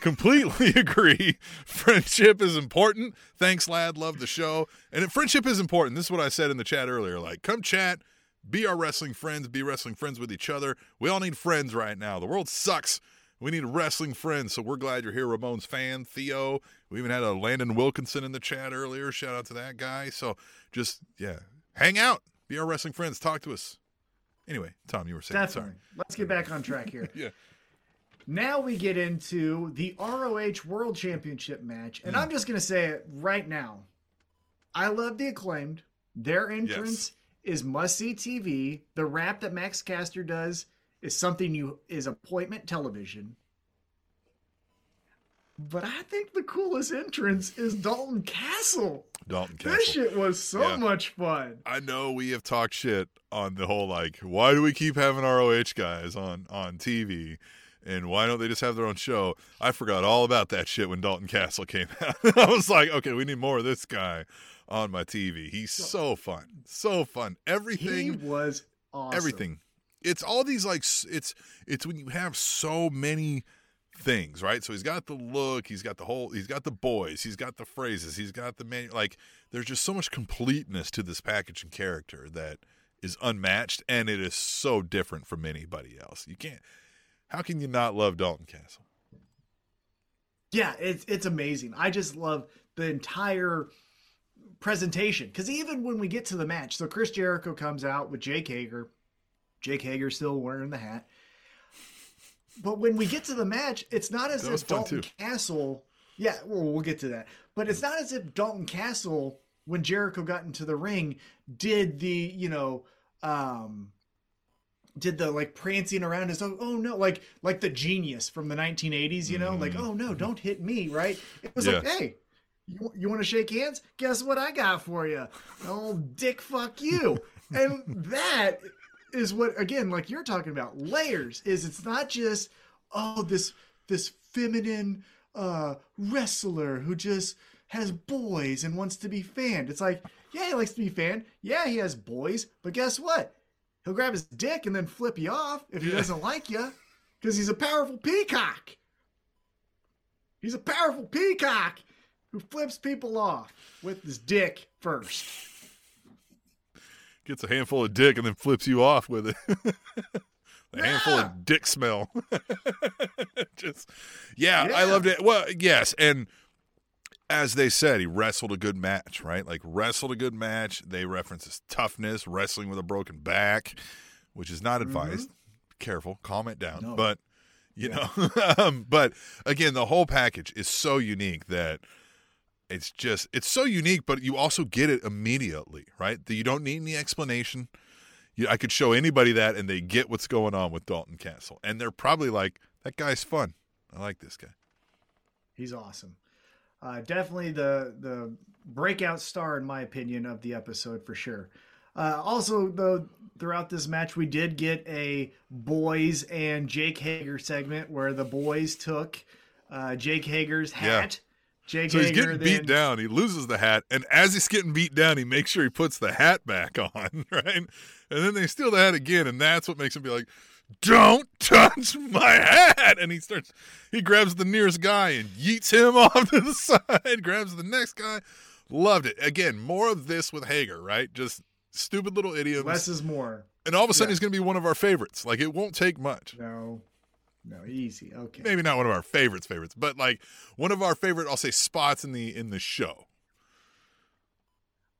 Completely agree. Friendship is important. Thanks, lad. Love the show. And friendship is important. This is what I said in the chat earlier. Like, come chat, be our wrestling friends, be wrestling friends with each other. We all need friends right now. The world sucks. We need wrestling friends. So we're glad you're here, Ramones fan, Theo. We even had a Landon Wilkinson in the chat earlier. Shout out to that guy. So just, yeah, hang out, be our wrestling friends, talk to us. Anyway, Tom, you were saying. That's sorry. Let's get back on track here. yeah. Now we get into the ROH World Championship match, and mm. I'm just gonna say it right now. I love the acclaimed. Their entrance yes. is must see TV. The rap that Max Caster does is something you is appointment television. But I think the coolest entrance is Dalton Castle. Dalton Castle. This shit was so yeah. much fun. I know we have talked shit on the whole like, why do we keep having ROH guys on on TV? and why don't they just have their own show? I forgot all about that shit when Dalton Castle came out. I was like, okay, we need more of this guy on my TV. He's so fun, so fun. Everything he was awesome. Everything. It's all these like it's it's when you have so many things, right? So he's got the look, he's got the whole, he's got the boys, he's got the phrases, he's got the man. Like there's just so much completeness to this package and character that is unmatched, and it is so different from anybody else. You can't how can you not love Dalton Castle? Yeah, it's it's amazing. I just love the entire presentation because even when we get to the match, so Chris Jericho comes out with Jake Hager. Jake Hager still wearing the hat. But when we get to the match, it's not as if Dalton. Castle. Yeah, well, we'll get to that. But it's not as if Dalton Castle, when Jericho got into the ring, did the you know um, did the like prancing around as oh, oh no like like the genius from the 1980s you know mm. like oh no don't hit me right it was yeah. like hey you, you want to shake hands guess what i got for you oh dick fuck you and that is what again like you're talking about layers is it's not just oh this this feminine uh wrestler who just has boys and wants to be fanned it's like yeah he likes to be fanned yeah he has boys but guess what he'll grab his dick and then flip you off if he yeah. doesn't like you because he's a powerful peacock. He's a powerful peacock who flips people off with his dick first. Gets a handful of dick and then flips you off with it. a yeah. handful of dick smell. Just yeah, yeah, I loved it. Well, yes, and as they said, he wrestled a good match, right? Like wrestled a good match. They reference his toughness, wrestling with a broken back, which is not advised. Careful, calm it down. No. But you know, um, but again, the whole package is so unique that it's just it's so unique. But you also get it immediately, right? That you don't need any explanation. You, I could show anybody that, and they get what's going on with Dalton Castle, and they're probably like, "That guy's fun. I like this guy." He's awesome. Uh, definitely the the breakout star, in my opinion, of the episode for sure. Uh, also, though, throughout this match, we did get a boys and Jake Hager segment where the boys took uh, Jake Hager's hat. Jake So he's Hager getting then, beat down. He loses the hat, and as he's getting beat down, he makes sure he puts the hat back on, right? And then they steal the hat again, and that's what makes him be like, "Don't touch my hat!" And he starts, he grabs the nearest guy and yeets him off to the side. Grabs the next guy. Loved it. Again, more of this with Hager, right? Just stupid little idioms, Less is more. and all of a sudden yeah. he's going to be one of our favorites. Like it won't take much. No, no, easy. Okay. Maybe not one of our favorites, favorites, but like one of our favorite, I'll say, spots in the in the show.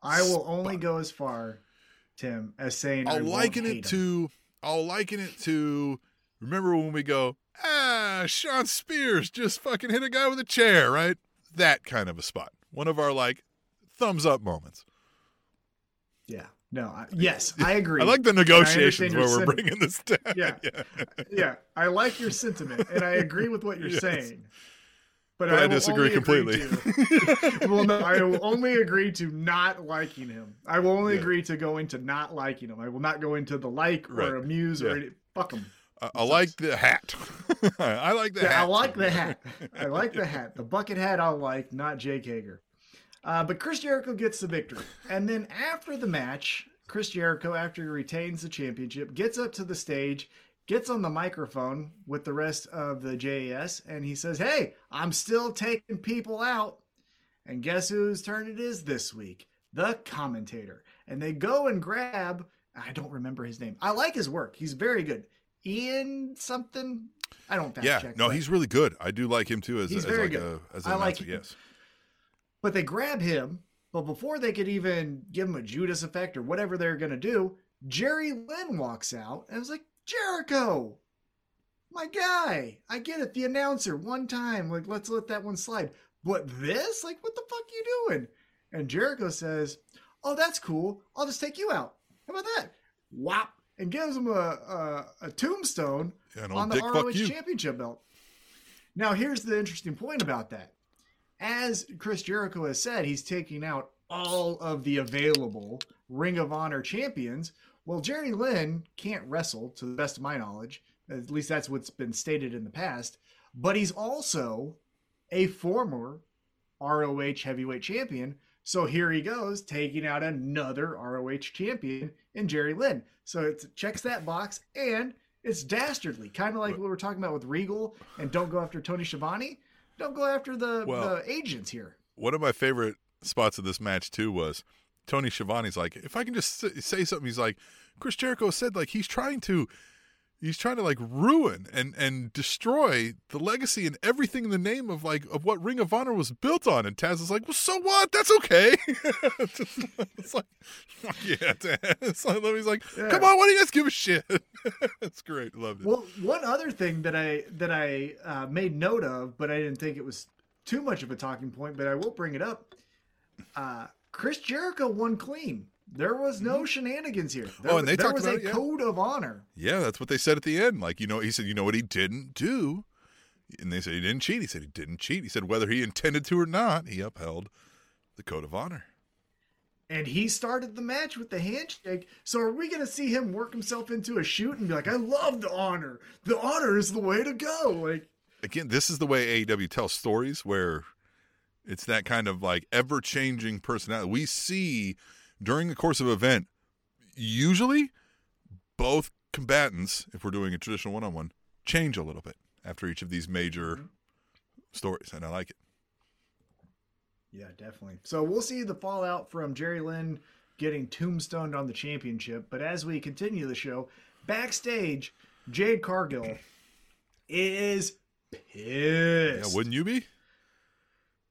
I will only go as far, Tim, as saying I I'll won't liken it him. to I'll liken it to remember when we go, ah, Shawn Spears just fucking hit a guy with a chair, right? That kind of a spot. One of our like thumbs up moments. Yeah. No. I, yes, I agree. I like the negotiations where we're sen- bringing this down. Yeah. yeah, I like your sentiment, and I agree with what you're Yes. saying. But, But I will disagree completely. to- well, no, I will only agree to not liking him. I will only Yeah. agree to go into not liking him. I will not go into the like or Right. amuse Yeah. or any, fuck him. I, I like the hat. I like the Yeah, hat. I like the hat. I like the hat. The bucket hat I like, not Jake Hager. Uh, but Chris Jericho gets the victory. And then after the match, Chris Jericho, after he retains the championship, gets up to the stage, gets on the microphone with the rest of the JAS, and he says, Hey, I'm still taking people out. And guess whose turn it is this week? The commentator. And they go and grab, I don't remember his name. I like his work. He's very good. Ian something. I don't fact yeah, check. no, but- he's really good. I do like him too as, He's as very like good. a as an I like him. yes. But they grab him, but before they could even give him a Judas effect or whatever they're going to do, Jerry Lynn walks out and was like, Jericho, my guy. I get it. The announcer, one time. Like, let's let that one slide. But this? Like, what the fuck you doing? And Jericho says, Oh, that's cool. I'll just take you out. How about that? Whop. And gives him a, a, a tombstone Yeah, on the dick ROH championship belt. Now, here's the interesting point about that. As Chris Jericho has said, he's taking out all of the available Ring of Honor champions. Well, Jerry Lynn can't wrestle, to the best of my knowledge. At least that's what's been stated in the past. But he's also a former ROH heavyweight champion. So here he goes, taking out another ROH champion in Jerry Lynn. So it checks that box, and it's dastardly, kind of like what we're talking about with Regal and don't go after Tony Schiavone. Don't go after the, Well- the agents here. One of my favorite spots of this match too was Tony Schiavone's like, if I can just say something, he's like, Chris Jericho said like he's trying to, he's trying to like ruin and and destroy the legacy and everything in the name of like of what Ring of Honor was built on. And Taz is like, well, so what? That's okay. It's like, fuck yeah, Taz. So he's like, Yeah. come on, why do you guys give a shit? That's great, loved it. Well, one other thing that I that I uh, made note of, but I didn't think it was too much of a talking point, but I will bring it up. Uh, Chris Jericho won clean. There was no shenanigans here. There, Mm-hmm. Oh, and they there talked was about a it, yeah. code of honor. Yeah, that's what they said at the end. Like, you know, he said, you know what he didn't do? And they said he didn't cheat. He said he didn't cheat. He said whether he intended to or not, he upheld the code of honor. And he started the match with the handshake. So are we going to see him work himself into a shoot and be like, "I love the honor. The honor is the way to go." Like, Again, this is the way AEW tells stories where it's that kind of like ever changing personality. We see during the course of event, usually both combatants, if we're doing a traditional one on one, change a little bit after each of these major mm-hmm. stories. And I like it. yeah, definitely. So we'll see the fallout from Jerry Lynn getting tombstoned on the championship. But as we continue the show, backstage, Jade Cargill is pissed. Yeah, wouldn't you be?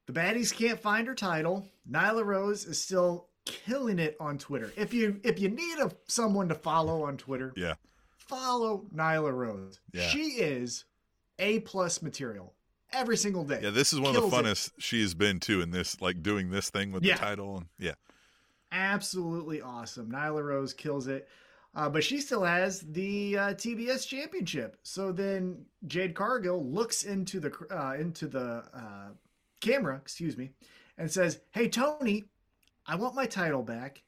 the baddies can't find her title. Nyla Rose is still killing it on Twitter. If you if you need a someone to follow on Twitter, Yeah. follow Nyla Rose. Yeah. She is a plus material every single day. Yeah, this is one of the it. funnest she has been too in this like doing this thing with Yeah. the title and yeah. absolutely awesome. Nyla Rose kills it. Uh, but she still has the uh, TBS championship. So then Jade Cargill looks into the uh, into the uh, camera, excuse me, and says, "Hey Tony, I want my title back.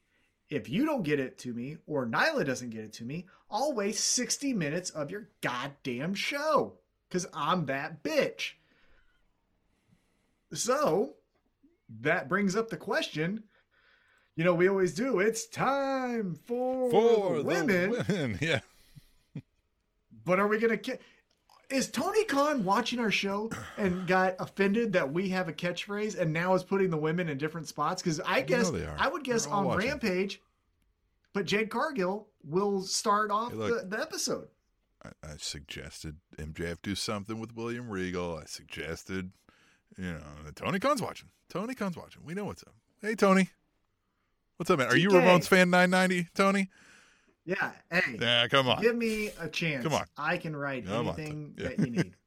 If you don't get it to me, or Nyla doesn't get it to me, I'll waste sixty minutes of your goddamn show because I'm that bitch." So that brings up the question you know, we always do. It's time for, For women. women, Yeah. But are we going to. Ki- is Tony Khan watching our show and got offended that we have a catchphrase and now is putting the women in different spots? Because I You guess. I would guess on watching. Rampage, but Jade Cargill will start off Hey, look. the, the episode. I, I suggested MJF do something with William Regal. I suggested, you know, Tony Khan's watching. Tony Khan's watching. We know what's up. Hey, Tony. What's up, man? Are you TK. Ramones fan 990, Tony? Yeah. Hey, Yeah, come on. give me a chance. Come on. I can write Come on, anything yeah. that you need.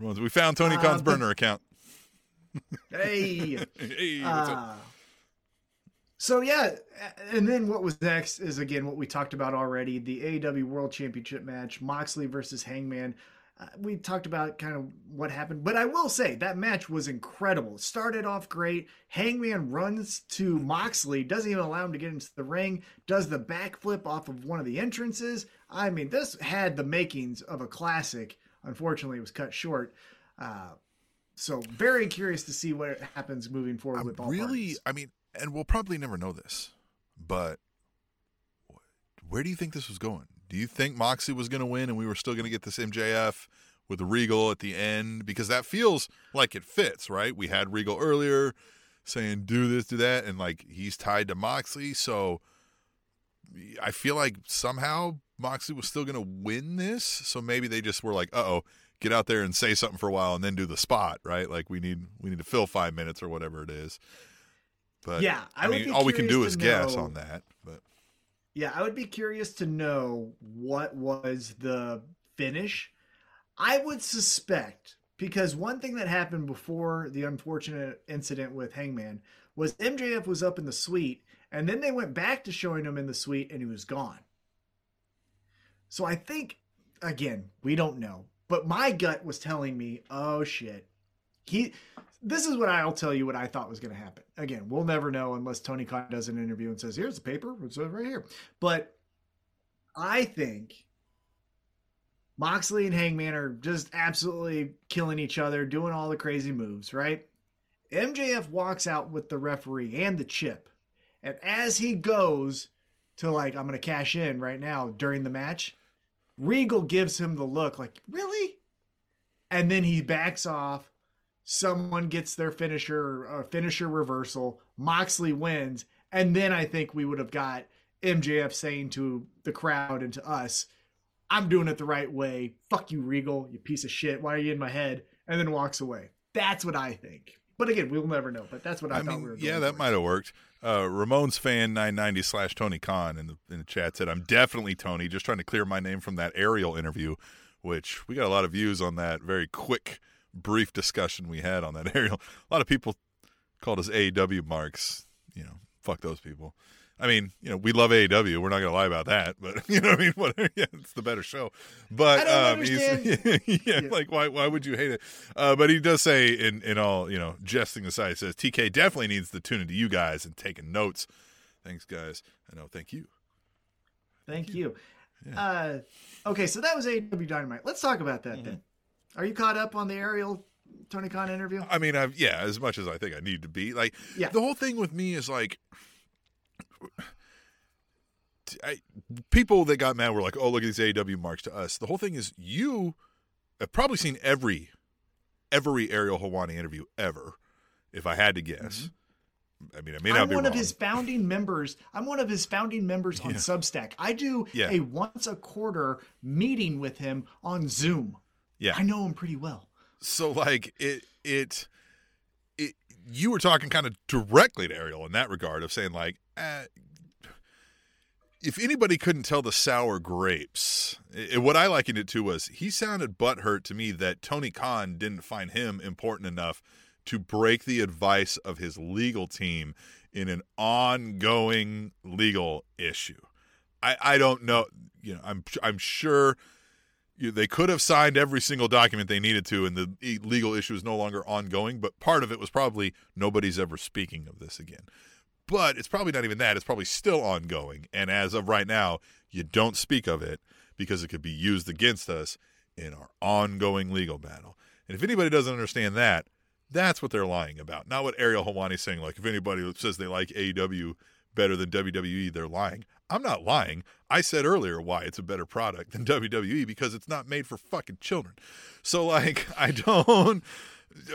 We found Tony Uh, Khan's but- burner account. hey. hey, what's up? Uh, so yeah, and then what was next is again what we talked about already: the AEW World Championship match, Moxley versus Hangman. Uh, we talked about kind of what happened, but I will say that match was incredible. It started off great. Hangman runs to Moxley, doesn't even allow him to get into the ring, does the backflip off of one of the entrances. I mean, this had the makings of a classic. Unfortunately, it was cut short. Uh, so very curious to see what happens moving forward I'm with all really, parties. I mean, and we'll probably never know this, but where do you think this was going? Do you think Moxley was going to win and we were still going to get this MJF with Regal at the end? Because that feels like it fits, right? We had Regal earlier saying, do this, do that, and like he's tied to Moxley. So I feel like somehow Moxley was still going to win this. So maybe they just were like, uh oh. Get out there and say something for a while, and then do the spot, right? Like we need we need to fill five minutes or whatever it is. But Yeah, I I, mean, all we can do is to guess on that. But Yeah, I would be curious to know what was the finish. I would suspect because one thing that happened before the unfortunate incident with Hangman was MJF was up in the suite and then they went back to showing him in the suite and he was gone. So I think again, we don't know, but my gut was telling me, "Oh shit." He this is what I'll tell you what I thought was going to happen. Again, we'll never know unless Tony Khan does an interview and says, "Here's the paper, it's right here." But I think Moxley and Hangman are just absolutely killing each other, doing all the crazy moves, right? MJF walks out with the referee and the chip. And as he goes to like, I'm gonna cash in right now during the match, Regal gives him the look like, really? And then he backs off. Someone gets their finisher, a finisher reversal. Moxley wins. And then I think we would have got MJF saying to the crowd and to us, I'm doing it the right way. Fuck you, Regal, you piece of shit. Why are you in my head? And then walks away. That's what I think. But again, we'll never know. But that's what I, I, thought mean, we were yeah, that might have worked. Uh, Ramones fan nine ninety slash Tony Khan in the in the chat said, "I'm definitely Tony. Just trying to clear my name from that Ariel interview, which we got a lot of views on that very quick, brief discussion we had on that Ariel. A lot of people called us AEW marks. You know, fuck those people. I mean, you know, we love AEW. We're not going to lie about that, but you know, what I mean, whatever. Yeah, it's the better show. But I don't um, yeah, Yeah. like why? Why would you hate it? Uh, but he does say, in in all, you know, jesting aside, he says TK definitely needs to tune into you guys and taking notes. Thanks, guys. I know. Thank you. Thank you. Yeah. Uh, okay, so that was AEW Dynamite. Let's talk about that then. Mm-hmm. Are you caught up on the Ariel Tony Khan interview? I mean, I've yeah, as much as I think I need to be. Like, Yeah. the whole thing with me is like, I, people that got mad were like, "Oh, look at these AEW marks to us." The whole thing is, you have probably seen every every Ariel Helwani interview ever. If I had to guess, I mean, I may not I'm be one wrong. of his founding members. I'm one of his founding members on Yeah. Substack. I do Yeah. a once a quarter meeting with him on Zoom. Yeah. I know him pretty well. so like it it it you were talking kind of directly to Ariel in that regard of saying like, eh, if anybody couldn't tell the sour grapes, it, what I likened it to was he sounded butthurt to me that Tony Khan didn't find him important enough to break the advice of his legal team in an ongoing legal issue. I, I don't know. You know, I'm I'm sure they could have signed every single document they needed to, and the legal issue is no longer ongoing. But part of it was probably nobody's ever speaking of this again. But it's probably not even that. It's probably still ongoing. And as of right now, you don't speak of it because it could be used against us in our ongoing legal battle. And if anybody doesn't understand that, that's what they're lying about. Not what Ariel Helwani's saying. Like, if anybody says they like AEW better than WWE, they're lying. I'm not lying. I said earlier why it's a better product than WWE because it's not made for fucking children. So, like, I don't.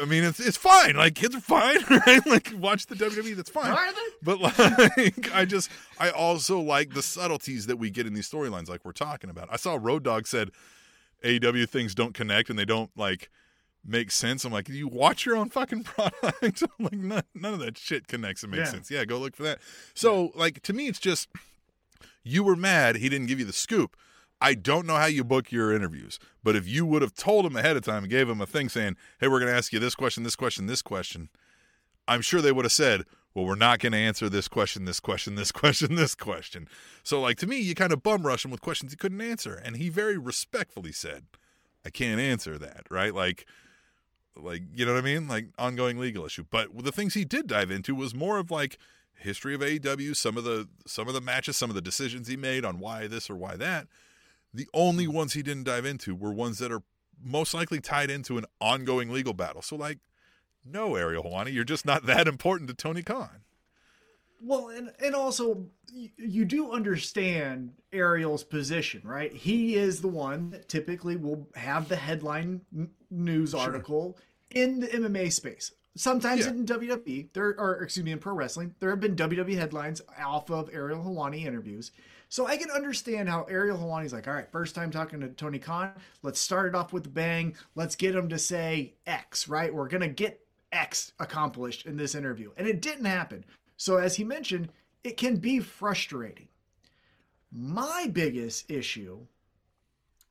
I mean, it's it's fine. Like kids are fine, right? Like watch the WWE, that's fine. But like, I just I also like the subtleties that we get in these storylines, like we're talking about. I saw Road Dog said AEW things don't connect and they don't like make sense. I'm like, you watch your own fucking product. like none, none of that shit connects and makes yeah. sense. Yeah, go look for that. So like to me, it's just you were mad he didn't give you the scoop. I don't know how you book your interviews, but if you would have told him ahead of time and gave him a thing saying, "Hey, we're going to ask you this question, this question, this question," I'm sure they would have said, "Well, we're not going to answer this question, this question, this question, this question." So, like to me, you kind of bum rush him with questions he couldn't answer, and he very respectfully said, "I can't answer that." Right? Like, like you know what I mean? Like ongoing legal issue. But the things he did dive into was more of like history of AEW, some of the some of the matches, some of the decisions he made on why this or why that. The only hmm. ones he didn't dive into were ones that are most likely tied into an ongoing legal battle. So, like, no, Ariel Helwani, you're just not that important to Tony Khan. Well, and and also you do understand Ariel's position, right? He is the one that typically will have the headline news article in the MMA space. Sometimes yeah. in WWE, there are excuse me, in pro wrestling, there have been WWE headlines off of Ariel Helwani interviews. So I can understand how Ariel Helwani's like, all right, first time talking to Tony Khan, let's start it off with a bang. Let's get him to say X, right? We're gonna get X accomplished in this interview. And it didn't happen. So as he mentioned, it can be frustrating. My biggest issue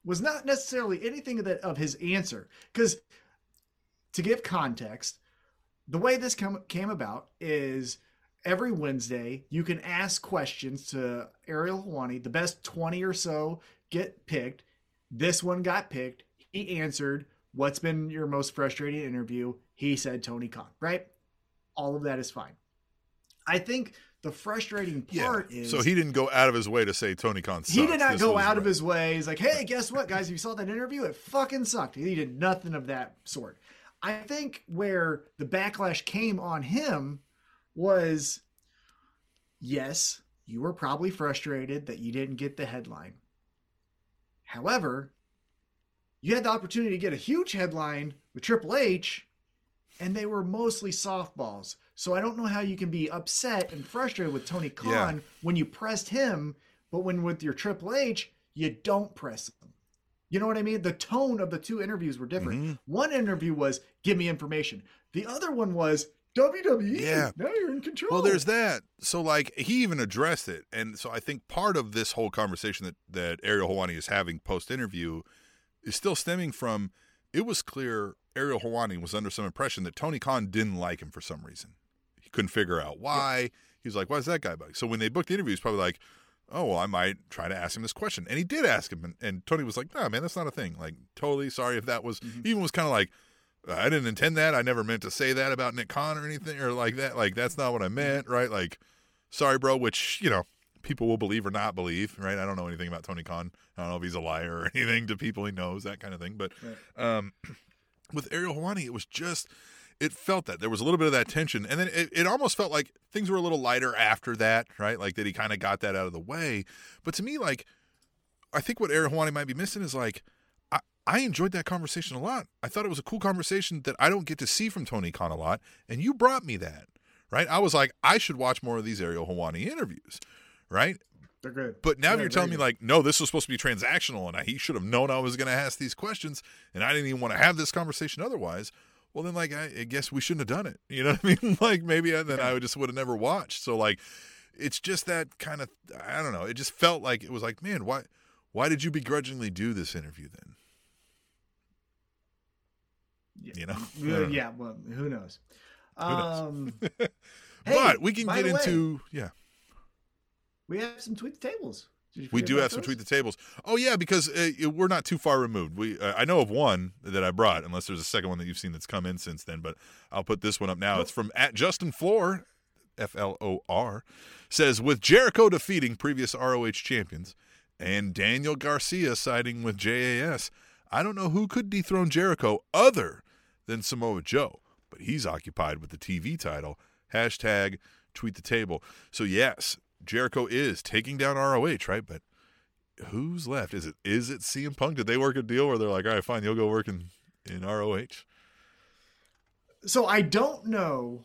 was not necessarily anything of, that, of his answer, because to give context, the way this come, came about is every Wednesday you can ask questions to Ariel Helwani. The best 20 or so get picked. This one got picked. He answered, What's been your most frustrating interview? He said Tony Khan, right? All of that is fine. I think the frustrating part yeah. is so he didn't go out of his way to say Tony Khan. Sucks. He did not this go out right. of his way. He's like, hey, guess what, guys? If you saw that interview, it fucking sucked. He did nothing of that sort. I think where the backlash came on him was yes, you were probably frustrated that you didn't get the headline. However, you had the opportunity to get a huge headline with Triple H, and they were mostly softballs. So I don't know how you can be upset and frustrated with Tony Khan yeah. when you pressed him, but when with your Triple H, you don't press. You know what I mean? The tone of the two interviews were different. Mm-hmm. One interview was give me information. The other one was WWE. Yeah. Now you're in control. Well, there's that. So like he even addressed it. And so I think part of this whole conversation that, that Ariel Helwani is having post interview is still stemming from it was clear Ariel Helwani was under some impression that Tony Khan didn't like him for some reason. He couldn't figure out why. Yeah. He's like, why is that guy bugging? So when they booked the interview, he's probably like, oh well i might try to ask him this question. And he did ask him and, and tony was like no man that's not a thing. Like totally sorry if that was mm-hmm. even was kind of like i didn't intend that. I never meant to say that about nick khan or anything or like that. Like that's not what i meant right? Like sorry bro which you know people will believe or not believe right? I don't know anything about tony khan. I don't know if he's a liar or anything to people he knows that kind of thing. But right. um with ariel Helwani, it was just it felt that there was a little bit of that tension and then it, it almost felt like things were a little lighter after that right? Like that he kind of got that out of the way. But to me like i think what Ariel Helwani might be missing is like I, I enjoyed that conversation a lot. I thought it was a cool conversation that i don't get to see from tony khan a lot and you brought me that right? I was like i should watch more of these Ariel Helwani interviews right? They're good. But now yeah, you're telling me like, no, this was supposed to be transactional, and I, he should have known I was going to ask these questions, and I didn't even want to have this conversation otherwise well then like I, I guess we shouldn't have done it. You know what I mean? like maybe I, then I would just would have never watched. So like it's just that kind of I don't know. It just felt like it was like, man, why why did you begrudgingly do this interview then? Yeah. You know? I Uh, don't know. yeah, well, who knows? knows? Um, but we can get the way, into yeah. we have some tweet tables. We do have some tweet the tables. Oh yeah, because uh, we're not too far removed. We uh, I know of one that I brought, unless there's a second one that you've seen that's come in since then. But I'll put this one up now. It's from at Justin Floor, F L O R, says with Jericho defeating previous ROH champions and Daniel Garcia siding with JAS, I don't know who could dethrone Jericho other than Samoa Joe, but he's occupied with the TV title. Hashtag tweet the table. So yes, Jericho is taking down ROH, right? But who's left? Is it is it CM Punk? Did they work a deal where they're like, all right, fine, you'll go work in, in ROH? So I don't know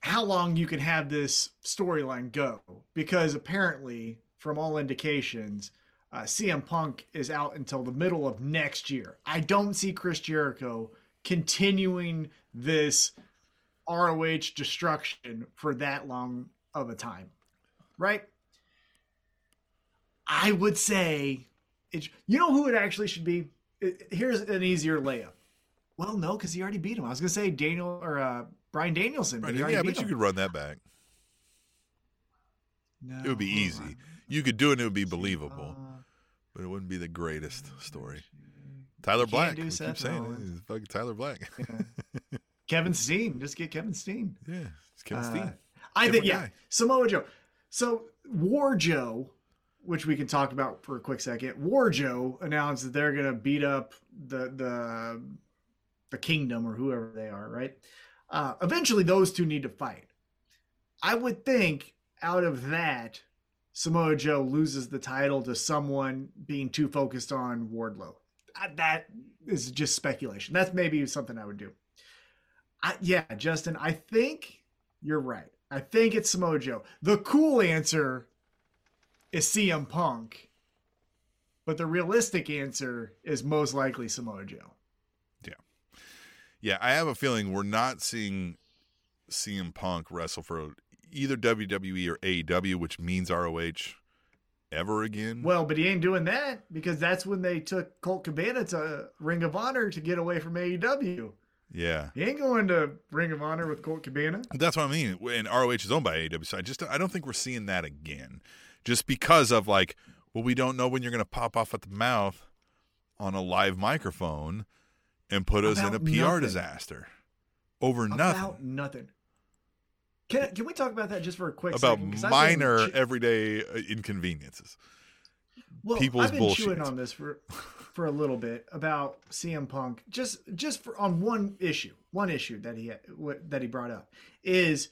how long you can have this storyline go because apparently, from all indications, uh, CM Punk is out until the middle of next year. I don't see Chris Jericho continuing this ROH destruction for that long of a time, right? I would say, it, you know who it actually should be. It- here's an easier layup. Well, no, because he already beat him. I was gonna say Daniel or uh, Bryan Danielson, but Right, he already yeah, beat but you could run that back. No, It would be easy. on. You could do it and it would be believable, Uh, but it wouldn't be the greatest story. Tyler Black. do We Seth keep saying Rollins. it. Fucking Tyler Black. yeah. Kevin Steen, just get Kevin Steen. yeah, it's Kevin Uh, Steen. I think yeah, guy. Samoa Joe. So War Joe, which we can talk about for a quick second. War Joe announced that they're gonna beat up the the the Kingdom or whoever they are. Right. Uh, eventually, those two need to fight. I would think out of that, Samoa Joe loses the title to someone being too focused on Wardlow. Uh, That is just speculation. That's maybe something I would do. I, yeah, Justin, I think you're right. I think it's Samoa The cool answer is CM Punk, but the realistic answer is most likely Samoa Yeah, Yeah, I have a feeling we're not seeing CM Punk wrestle for either WWE or AEW, which means ROH ever again. Well, but he ain't doing that because that's when they took Colt Cabana to Ring of Honor to get away from AEW. Yeah. He ain't going to Ring of Honor with Colt Cabana. That's what I mean. And ROH is owned by AEW, so I just I don't think we're seeing that again, just because of like, well, we don't know when you're going to pop off at the mouth on a live microphone and put us in a PR nothing. disaster over About nothing nothing. Can, can we talk about that just for a quick about second? I've been minor everyday uh, inconveniences. Well, people's I've been chewing on this for for a little bit about CM Punk. Just just for on one issue, one issue that he had, what, that he brought up is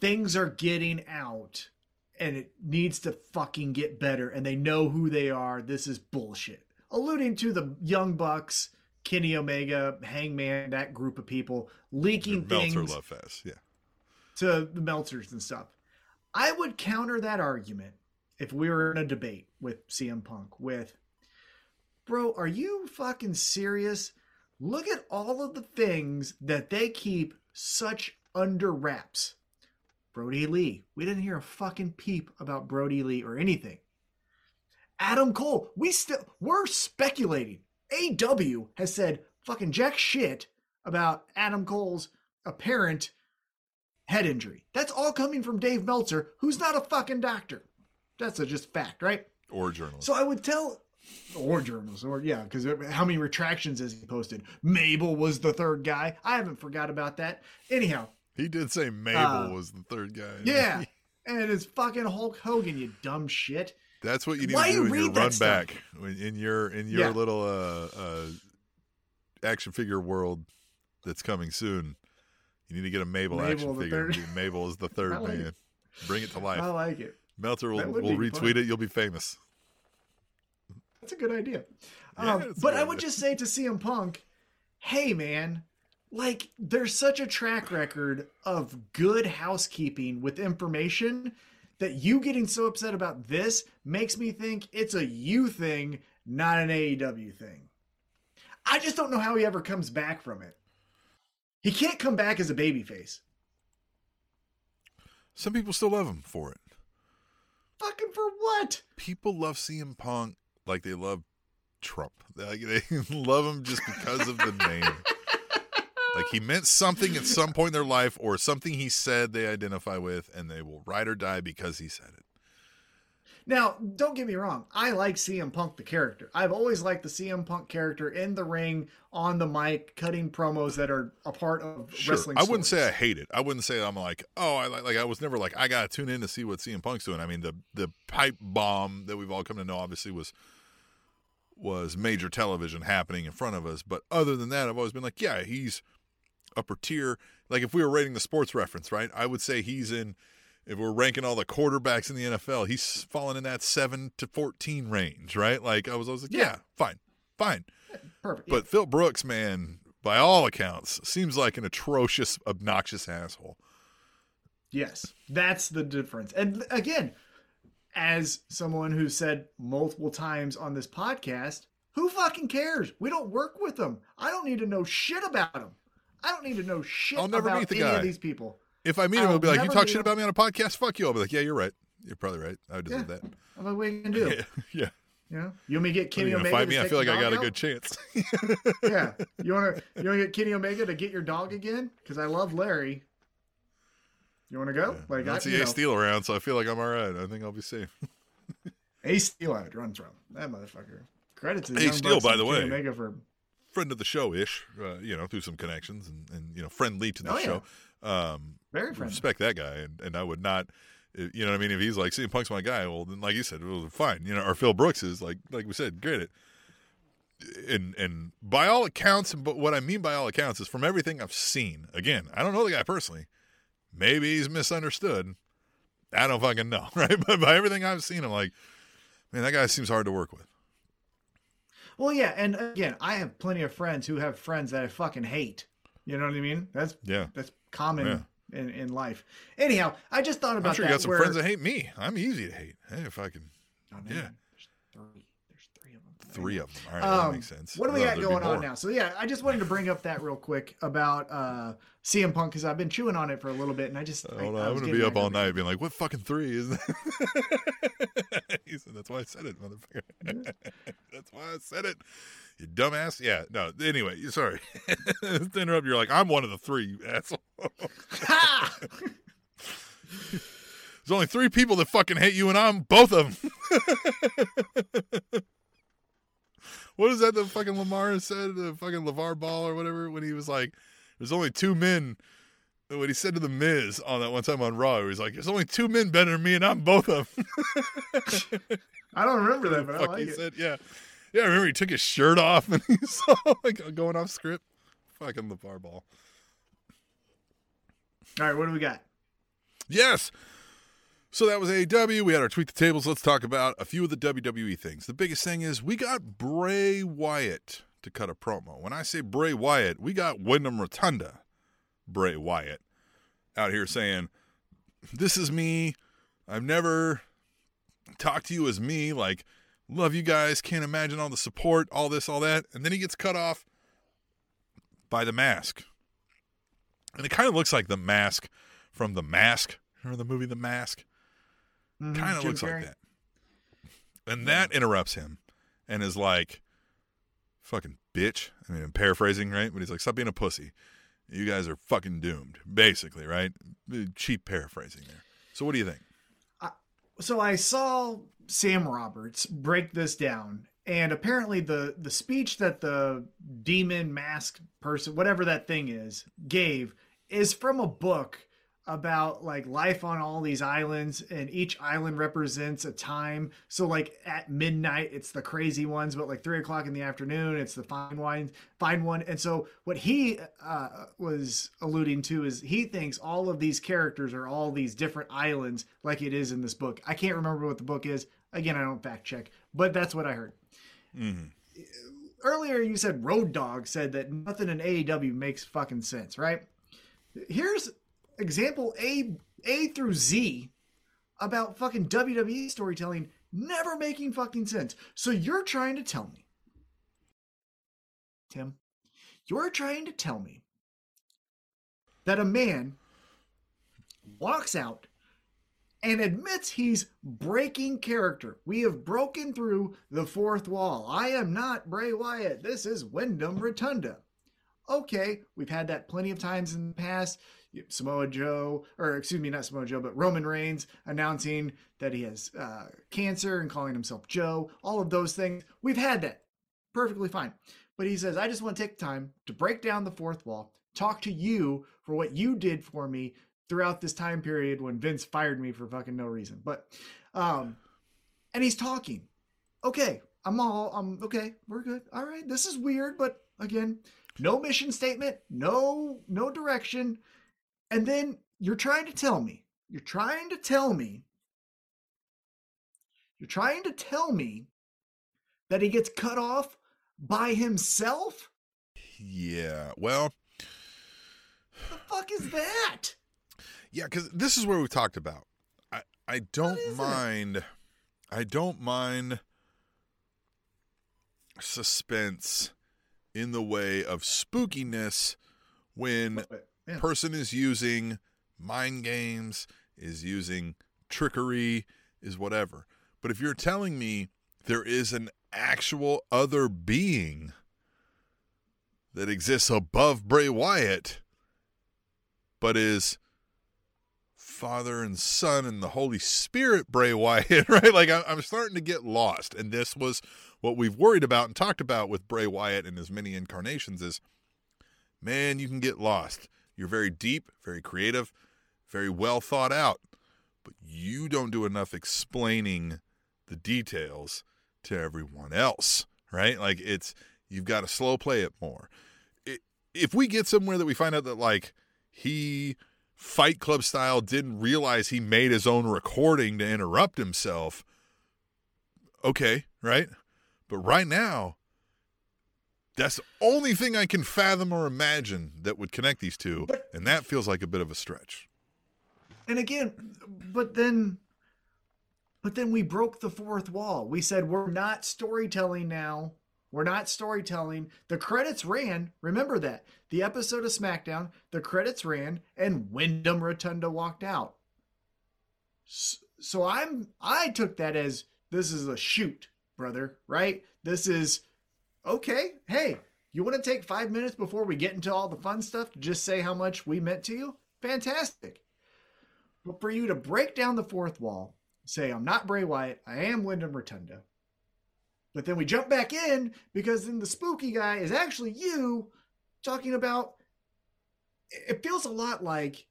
things are getting out, and it needs to fucking get better. And they know who they are. This is bullshit. Alluding to the Young Bucks, Kenny Omega, Hangman, that group of people leaking things Meltzer Love Fest, yeah. to the Meltzers and stuff. I would counter that argument if we were in a debate with CM Punk with, bro, are you fucking serious? Look at all of the things that they keep such under wraps. Brodie Lee. We didn't hear a fucking peep about Brodie Lee or anything. Adam Cole. We still we're speculating. AW has said fucking jack shit about Adam Cole's apparent head injury. That's all coming from Dave Meltzer, who's not a fucking doctor. That's a just fact, right? Or journalist. So I would tell, or journals, or yeah, because how many retractions has he posted? Mabel was the third guy. I haven't forgot about that. Anyhow, he did say Mabel Uh, was the third guy. yeah, and it's fucking Hulk Hogan, you dumb shit. That's what you need Why to you do in your run stuff? back in your in your Yeah. little uh, uh, action figure world that's coming soon. You need to get a Mabel, Mabel action figure. Mabel is the third like man. it. Bring it to life. I like it. Meltzer will, will retweet fun. it. You'll be famous. That's a good idea. Yeah, um, but good I would just say to CM Punk, hey man, like there's such a track record of good housekeeping with information that you getting so upset about this makes me think it's a you thing, not an AEW thing. I just don't know how he ever comes back from it. He can't come back as a babyface. Some people still love him for it. Fucking for what? People love CM Punk like they love Trump. Like they love him just because of the name. Like he meant something at some point in their life, or something he said they identify with, and they will ride or die because he said it. Now, don't get me wrong. I like CM Punk the character. I've always liked the CM Punk character in the ring, on the mic, cutting promos that are a part of Sure. wrestling. I wouldn't say I hate it. I wouldn't say I'm like, oh, I like. Like I was never like, I gotta tune in to see what CM Punk's doing. I mean, the the pipe bomb that we've all come to know obviously was was major television happening in front of us. But other than that, I've always been like, yeah, he's upper tier. Like if we were rating the sports reference, right? I would say he's in. If we're ranking all the quarterbacks in the NFL, he's falling in that seven to fourteen range, right? Like I was, I was like, Yeah. yeah, fine, fine. perfect. But Phil Brooks, man, by all accounts, seems like an atrocious, obnoxious asshole. Yes, that's the difference. And again, as someone who said multiple times on this podcast, who fucking cares? We don't work with them. I don't need to know shit about them. I don't need to know shit I'll never about meet the any guy. of these people. If I meet him, I'll he'll be like, "You talk shit about me on a podcast? Fuck you." I'll be like, "Yeah, you're right. You're probably right. I would deserve Yeah. that." I'm like, what are you gonna do? Yeah, yeah. You know, you want me to get Kenny Omega? fight to me? I feel like I got dog a good chance. yeah. You want to you want to get Kenny Omega to get your dog again? Because I love Larry. You want to go? Like I I, you Ace Steel around, so I feel like I'm all right. I think I'll be safe. Ace Steel I would run from that motherfucker. Credit to the Ace Steel, by the Kenny way. Omega for Friend of the show ish, uh, you know, through some connections and, and you know, friendly to the Oh, yeah. Um, very friendly. respect that guy, and, and I would not. uh, You know what I mean? If he's like, CM Punk's my guy, well, then like you said, well, fine. You know, or Phil Brooks is like, like we said, great. It and and by all accounts, but what I mean by all accounts is from everything I've seen. Again, I don't know the guy personally. Maybe he's misunderstood. I don't fucking know, right? But by everything I've seen, I'm like, man, that guy seems hard to work with. Well, yeah, and again, I have plenty of friends who have friends that I fucking hate. You know what I mean? That's Yeah, that's common Yeah. in, in life. Anyhow, I just thought about I'm sure that. you got some where- friends that hate me. I'm easy to hate. Hey, if I can, Oh, yeah. There's three. There's three of them. three of them. All right, that Um, makes sense. What do we got thought there'd be going on now? So yeah, I just wanted to bring up that real quick about uh, CM Punk because I've been chewing on it for a little bit, and I just I, Hold on, I I'm gonna be up all night being like, "What fucking three is that?" he said, "That's why I said it, motherfucker." That's why I said it. You dumbass. Yeah. No. Anyway, sorry to interrupt. You're like, I'm one of the three, you asshole. There's only three people that fucking hate you, and I'm both of them. what is that? The fucking Lamar said, the fucking LaVar Ball or whatever, when he was like, "There's only two men." What he said to the Miz on that one time on Raw, where he's like, "There's only two men better than me, and I'm both of them." I don't remember that, but I like he it. said, "Yeah, yeah." I remember he took his shirt off and he's all like going off script. Fucking LaVar Ball. All right, what do we got? Yes. So that was AEW. We had our tweet the tables. Let's talk about a few of the WWE things. The biggest thing is we got Bray Wyatt to cut a promo. When I say Bray Wyatt, we got Wyndham Rotunda, Bray Wyatt, out here saying, This is me. I've never talked to you as me. Like, love you guys. Can't imagine all the support, all this, all that. And then he gets cut off by the mask. And it kind of looks like the mask from The Mask. Remember the movie The Mask? Mhm, Kind of looks Carrey. like that. And that interrupts him and is like, fucking bitch. I mean, I'm paraphrasing, right? But he's like, stop being a pussy. You guys are fucking doomed, basically, right? Cheap paraphrasing there. So what do you think? so I saw Sam Roberts break this down, and apparently the the speech that the demon mask person, whatever that thing is, gave is from a book about like life on all these islands and each island represents a time. So like at midnight it's the crazy ones but like three o'clock in the afternoon it's the fine wine fine one. And so what he uh, was alluding to is he thinks all of these characters are all these different islands like it is in this book. I can't remember what the book is. Again i don't fact check but that's what i heard. Mm-hmm. earlier you said Road Dog said that nothing in AEW makes fucking sense, right? Here's example A A through Z about fucking WWE storytelling never making fucking sense. So you're trying to tell me, Tim, you're trying to tell me that a man walks out and admits he's breaking character. We have broken through the fourth wall. I am not Bray Wyatt. This is Wyndham Rotunda. Okay, we've had that plenty of times in the past. Samoa Joe, or excuse me, not Samoa Joe, but Roman Reigns announcing that he has uh, cancer and calling himself Joe. All of those things. We've had that. Perfectly fine. But he says, I just want to take time to break down the fourth wall, talk to you for what you did for me throughout this time period when Vince fired me for fucking no reason. But, um, and he's talking. Okay, I'm all, I'm okay. We're good. All right. This is weird, but again, no mission statement, no, no direction. And then you're trying to tell me, you're trying to tell me, you're trying to tell me that he gets cut off by himself? Yeah. Well, the fuck is that? Yeah, because this is where we talked about. I I don't mind. It? I don't mind suspense in the way of spookiness when yeah. person is using mind games, is using trickery, is whatever. But if you're telling me there is an actual other being that exists above Bray Wyatt, but is Father and Son and the Holy Spirit Bray Wyatt, right? Like I'm starting to get lost. And this was what we've worried about and talked about with Bray Wyatt and his many incarnations is man, you can get lost. You're very deep, very creative, very well thought out, but you don't do enough explaining the details to everyone else, right? Like it's you've got to slow play it more. If we get somewhere that we find out that like he Fight Club style didn't realize he made his own recording to interrupt himself, okay, right? But right now, that's the only thing I can fathom or imagine that would connect these two, but, and that feels like a bit of a stretch. And again, but then but then we broke the fourth wall. We said we're not storytelling now. We're not storytelling. The credits ran. Remember that. The episode of SmackDown, the credits ran, and Wyndham Rotunda walked out. So I'm I took that as this is a shoot, brother, right? This is okay. Hey, you want to take five minutes before we get into all the fun stuff to just say how much we meant to you? Fantastic. But for you to break down the fourth wall, say, I'm not Bray Wyatt, I am Wyndham Rotunda. But then we jump back in because then the spooky guy is actually you talking about. It feels a lot like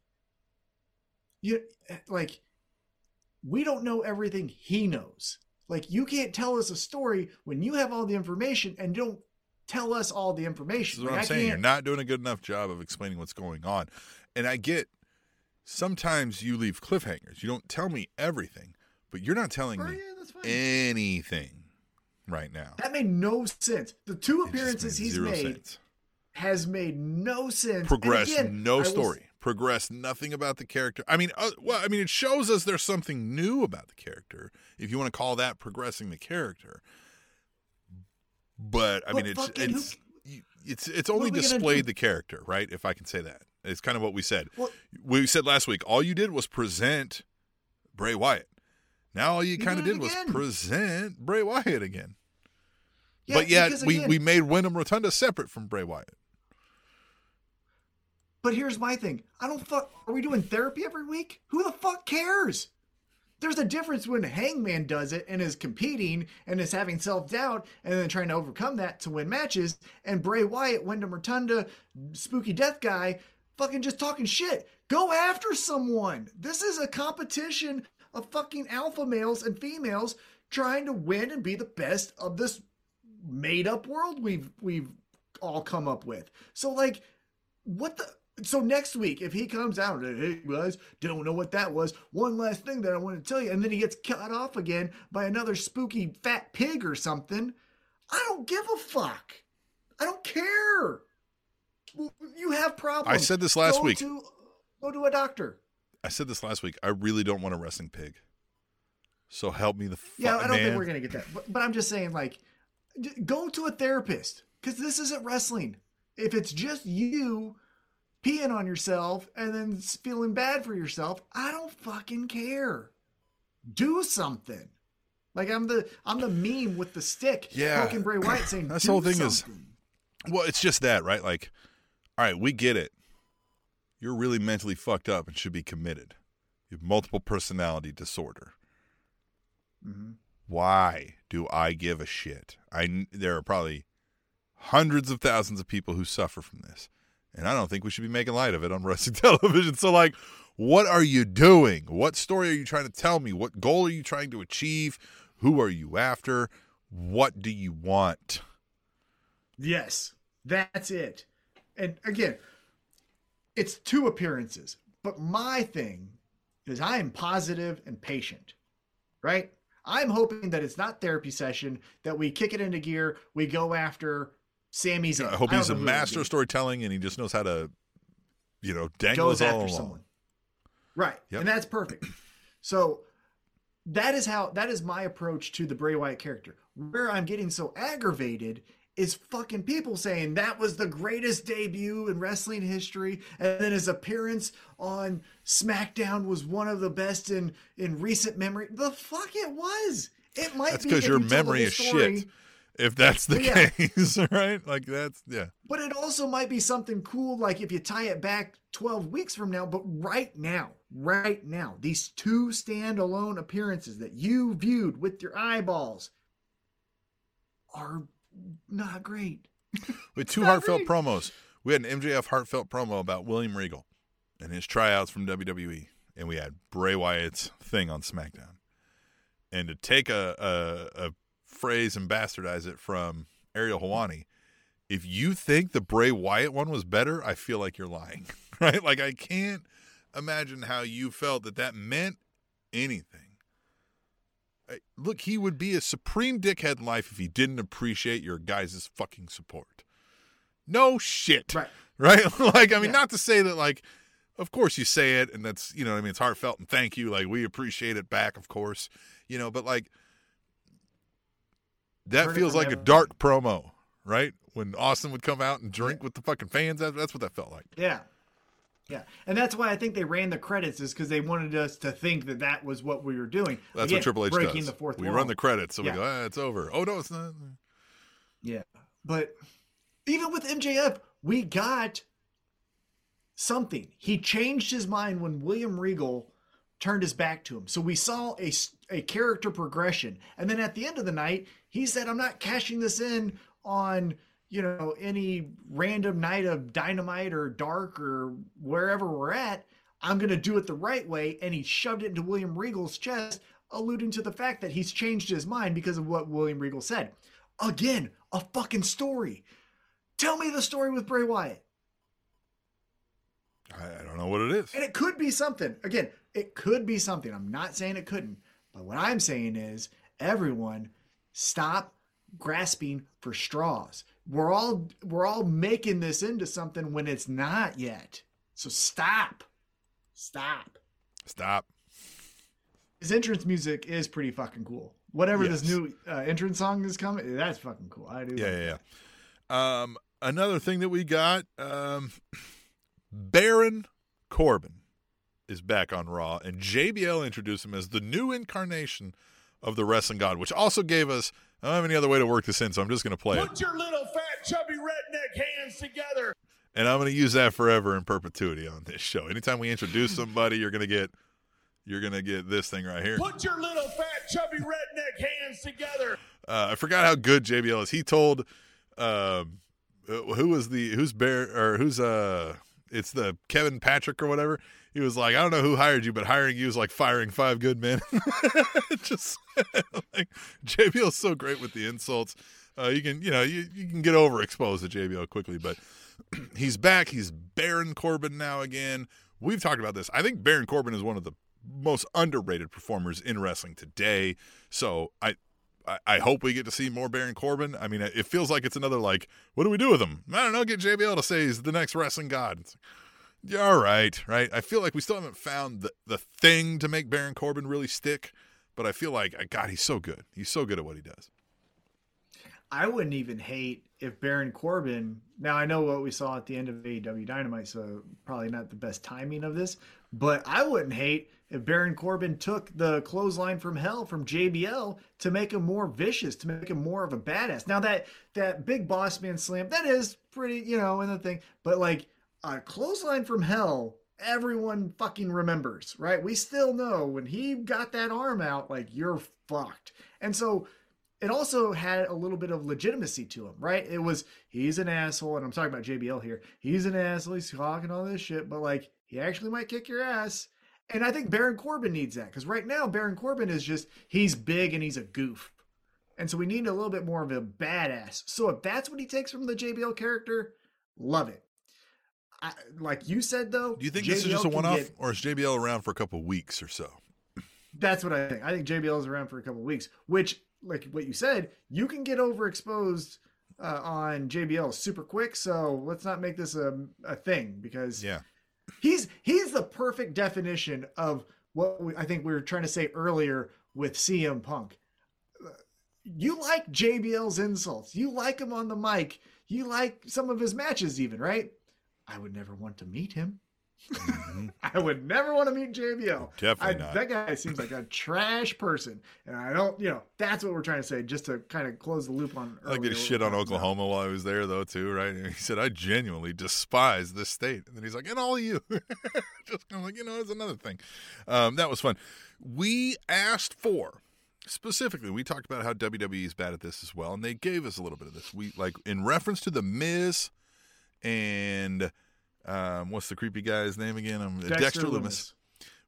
you like we don't know everything he knows. Like you can't tell us a story when you have all the information and don't tell us all the information. That's what like, I'm saying. You're not doing a good enough job of explaining what's going on. And I get sometimes you leave cliffhangers. You don't tell me everything. But you're not telling oh, me yeah, anything right now. That made no sense. The two appearances he's made sense. has made no sense. Progress again, no story. Was... Progress nothing about the character. I mean, uh, well, I mean, it shows us there's something new about the character, if you want to call that progressing the character. But I mean, it's it's who... it's it's only displayed the character, right? If I can say that, it's kind of what we said. Well, we said last week. All you did was present Bray Wyatt. Now all you, kind of did was present Bray Wyatt again. Yeah, but yet we, we made Wyndham Rotunda separate from Bray Wyatt. But here's my thing. I don't fuck are we doing therapy every week? Who the fuck cares? There's a difference when Hangman does it and is competing and is having self-doubt and then trying to overcome that to win matches, and Bray Wyatt, Wyndham Rotunda, spooky death guy, fucking just talking shit. Go after someone. This is a competition of fucking alpha males and females trying to win and be the best of this made up world we've we've all come up with. So like what the so next week if he comes out hey guys don't know what that was one last thing that i want to tell you and then he gets cut off again by another spooky fat pig or something i don't give a fuck i don't care you have problems i said this last go week to, go to a doctor I said this last week. I really don't want a wrestling pig. So help me the fuck, Yeah, I don't man. think we're gonna get that. But, but I'm just saying, like, go to a therapist because this isn't wrestling. If it's just you peeing on yourself and then feeling bad for yourself. I don't fucking care. Do something. Like I'm the I'm the meme with the stick Yeah. poking Bray Wyatt saying That's the "Do whole thing is- Well, it's just that, right? Like, all right, we get it. You're really mentally fucked up and should be committed. You have multiple personality disorder. Mhm. Why do I give a shit? I there are probably hundreds of thousands of people who suffer from this, and I don't think we should be making light of it on wrestling television. So, like, what are you doing? What story are you trying to tell me? What goal are you trying to achieve? Who are you after? What do you want? Yes, that's it. And again, it's two appearances. But my thing is I am positive and patient, right? I'm hoping that it's not therapy session, that we kick it into gear, we go after Sami Zayn. I hope he's a know who it would master of storytelling and he just knows how to, you know, dangle goes after along. someone. Right. Yep. And that's perfect. So that is how that is my approach to the Bray Wyatt character. Where I'm getting so aggravated is fucking people saying that was the greatest debut in wrestling history and then his appearance on SmackDown was one of the best in in recent memory. The fuck it was. It might That's be because your you memory is shit. If that's the yeah. case, right? Like that's yeah. But it also might be something cool, like if you tie it back 12 weeks from now. But right now, right now, these two standalone appearances that you viewed with your eyeballs are not great. With two heartfelt great. promos. We had an MJF heartfelt promo about William Regal and his tryouts from WWE, and we had Bray Wyatt's thing on SmackDown. And to take a a, a phrase and bastardize it from Ariel Helwani, if you think the Bray Wyatt one was better, I feel like you're lying, right? Like I can't imagine how you felt that that meant anything. I- Look, he would be a supreme dickhead in life if he didn't appreciate your guys' fucking support. No shit. Right. Right? like, I mean, Yeah. not to say that, like, of course you say it and that's, you know, what I mean, it's heartfelt and thank you. Like, we appreciate it back, of course, you know, but like, that feels like a dark promo, right? When Austin would come out and drink with the fucking fans, that, that's what that felt like. Yeah. Yeah. And that's why I think they ran the credits, is because they wanted us to think that that was what we were doing. That's Again, what Triple H breaking does. the fourth we wall. run the credits, so Yeah. we go, ah, it's over. Oh no, it's not. Yeah. But even with MJF, we got something. He changed his mind when William Regal turned his back to him. So we saw a a character progression. And then at the end of the night, he said, I'm not cashing this in on, you know, any random night of dynamite or dark or wherever we're at. I'm going to do it the right way. And he shoved it into William Regal's chest, alluding to the fact that he's changed his mind because of what William Regal said. Again, a fucking story. Tell me the story with Bray Wyatt. I, I don't know what it is. And it could be something. Again, it could be something. I'm not saying it couldn't. But what I'm saying is everyone stop grasping for straws. We're all we're all making this into something when it's not yet. So stop. Stop. Stop. His entrance music is pretty fucking cool. Whatever this new uh, entrance song is coming, that's fucking cool. I do. Yeah, like yeah, yeah. Um, another thing that we got, um, Baron Corbin is back on Raw, and JBL introduced him as the new incarnation of the wrestling god, which also gave us. I don't have any other way to work this in, so I'm just going to play it, Put your little fat chubby redneck hands together. and I'm going to use that forever in perpetuity on this show. Anytime we introduce somebody, you're going to get, you're going to get this thing right here. Put your little fat chubby redneck hands together. Uh, I forgot how good JBL is. He told, um, uh, who was the who's Bear or who's uh, it's the Kevin Patrick or whatever. He was like, I don't know who hired you, but hiring you is like firing five good men. Just like JBL's so great with the insults. Uh, you can you know you, you can get overexposed to JBL quickly, but he's back. He's Baron Corbin now again. We've talked about this. I think Baron Corbin is one of the most underrated performers in wrestling today. So I I, I hope we get to see more Baron Corbin. I mean, it feels like it's another like, what do we do with him? I don't know. Get JBL to say he's the next wrestling god. It's like, yeah, all right, right. I feel like we still haven't found the the thing to make Baron Corbin really stick. But I feel like, uh, God, he's so good. He's so good at what he does. I wouldn't even hate if Baron Corbin. Now I know what we saw at the end of AEW Dynamite, so probably not the best timing of this. But I wouldn't hate if Baron Corbin took the clothesline from hell from JBL to make him more vicious, to make him more of a badass. Now that that big boss man slam, that is pretty, you know, and the thing. But like a clothesline from hell, everyone fucking remembers, right? We still know when he got that arm out, like you're fucked. And so it also had a little bit of legitimacy to him, right? It was he's an asshole, and I'm talking about JBL here. He's an asshole, he's talking all this shit, but like he actually might kick your ass. And I think Baron Corbin needs that because right now Baron Corbin is just he's big and he's a goof. And so we need a little bit more of a badass. So if that's what he takes from the JBL character, love it. I, like you said though, Do you think this is just a one off, get- or is JBL around for a couple weeks or so? That's what I think. I think JBL is around for a couple weeks, which, like what you said, you can get overexposed uh, on JBL super quick. So let's not make this a, a thing because Yeah. he's he's the perfect definition of what we, I think we were trying to say earlier with CM Punk. You like JBL's insults. You like him on the mic. You like some of his matches, even right? I would never want to meet him. Mhm. I would never want to meet JBL. Definitely I- not. That guy seems like a trash person, and I don't. You know, that's what we're trying to say, just to kind of close the loop on. I like earlier that shit on Oklahoma while I was there, though, too, right? And he said, I genuinely despise this state. And then he's like, and all of you. Just kind of like, you know, it's another thing. Um, that was fun. We asked for, specifically, we talked about how WWE is bad at this as well, and they gave us a little bit of this. We, like, in reference to The Miz and, um, what's the creepy guy's name again? Um, Dexter, Lumis. Lumis.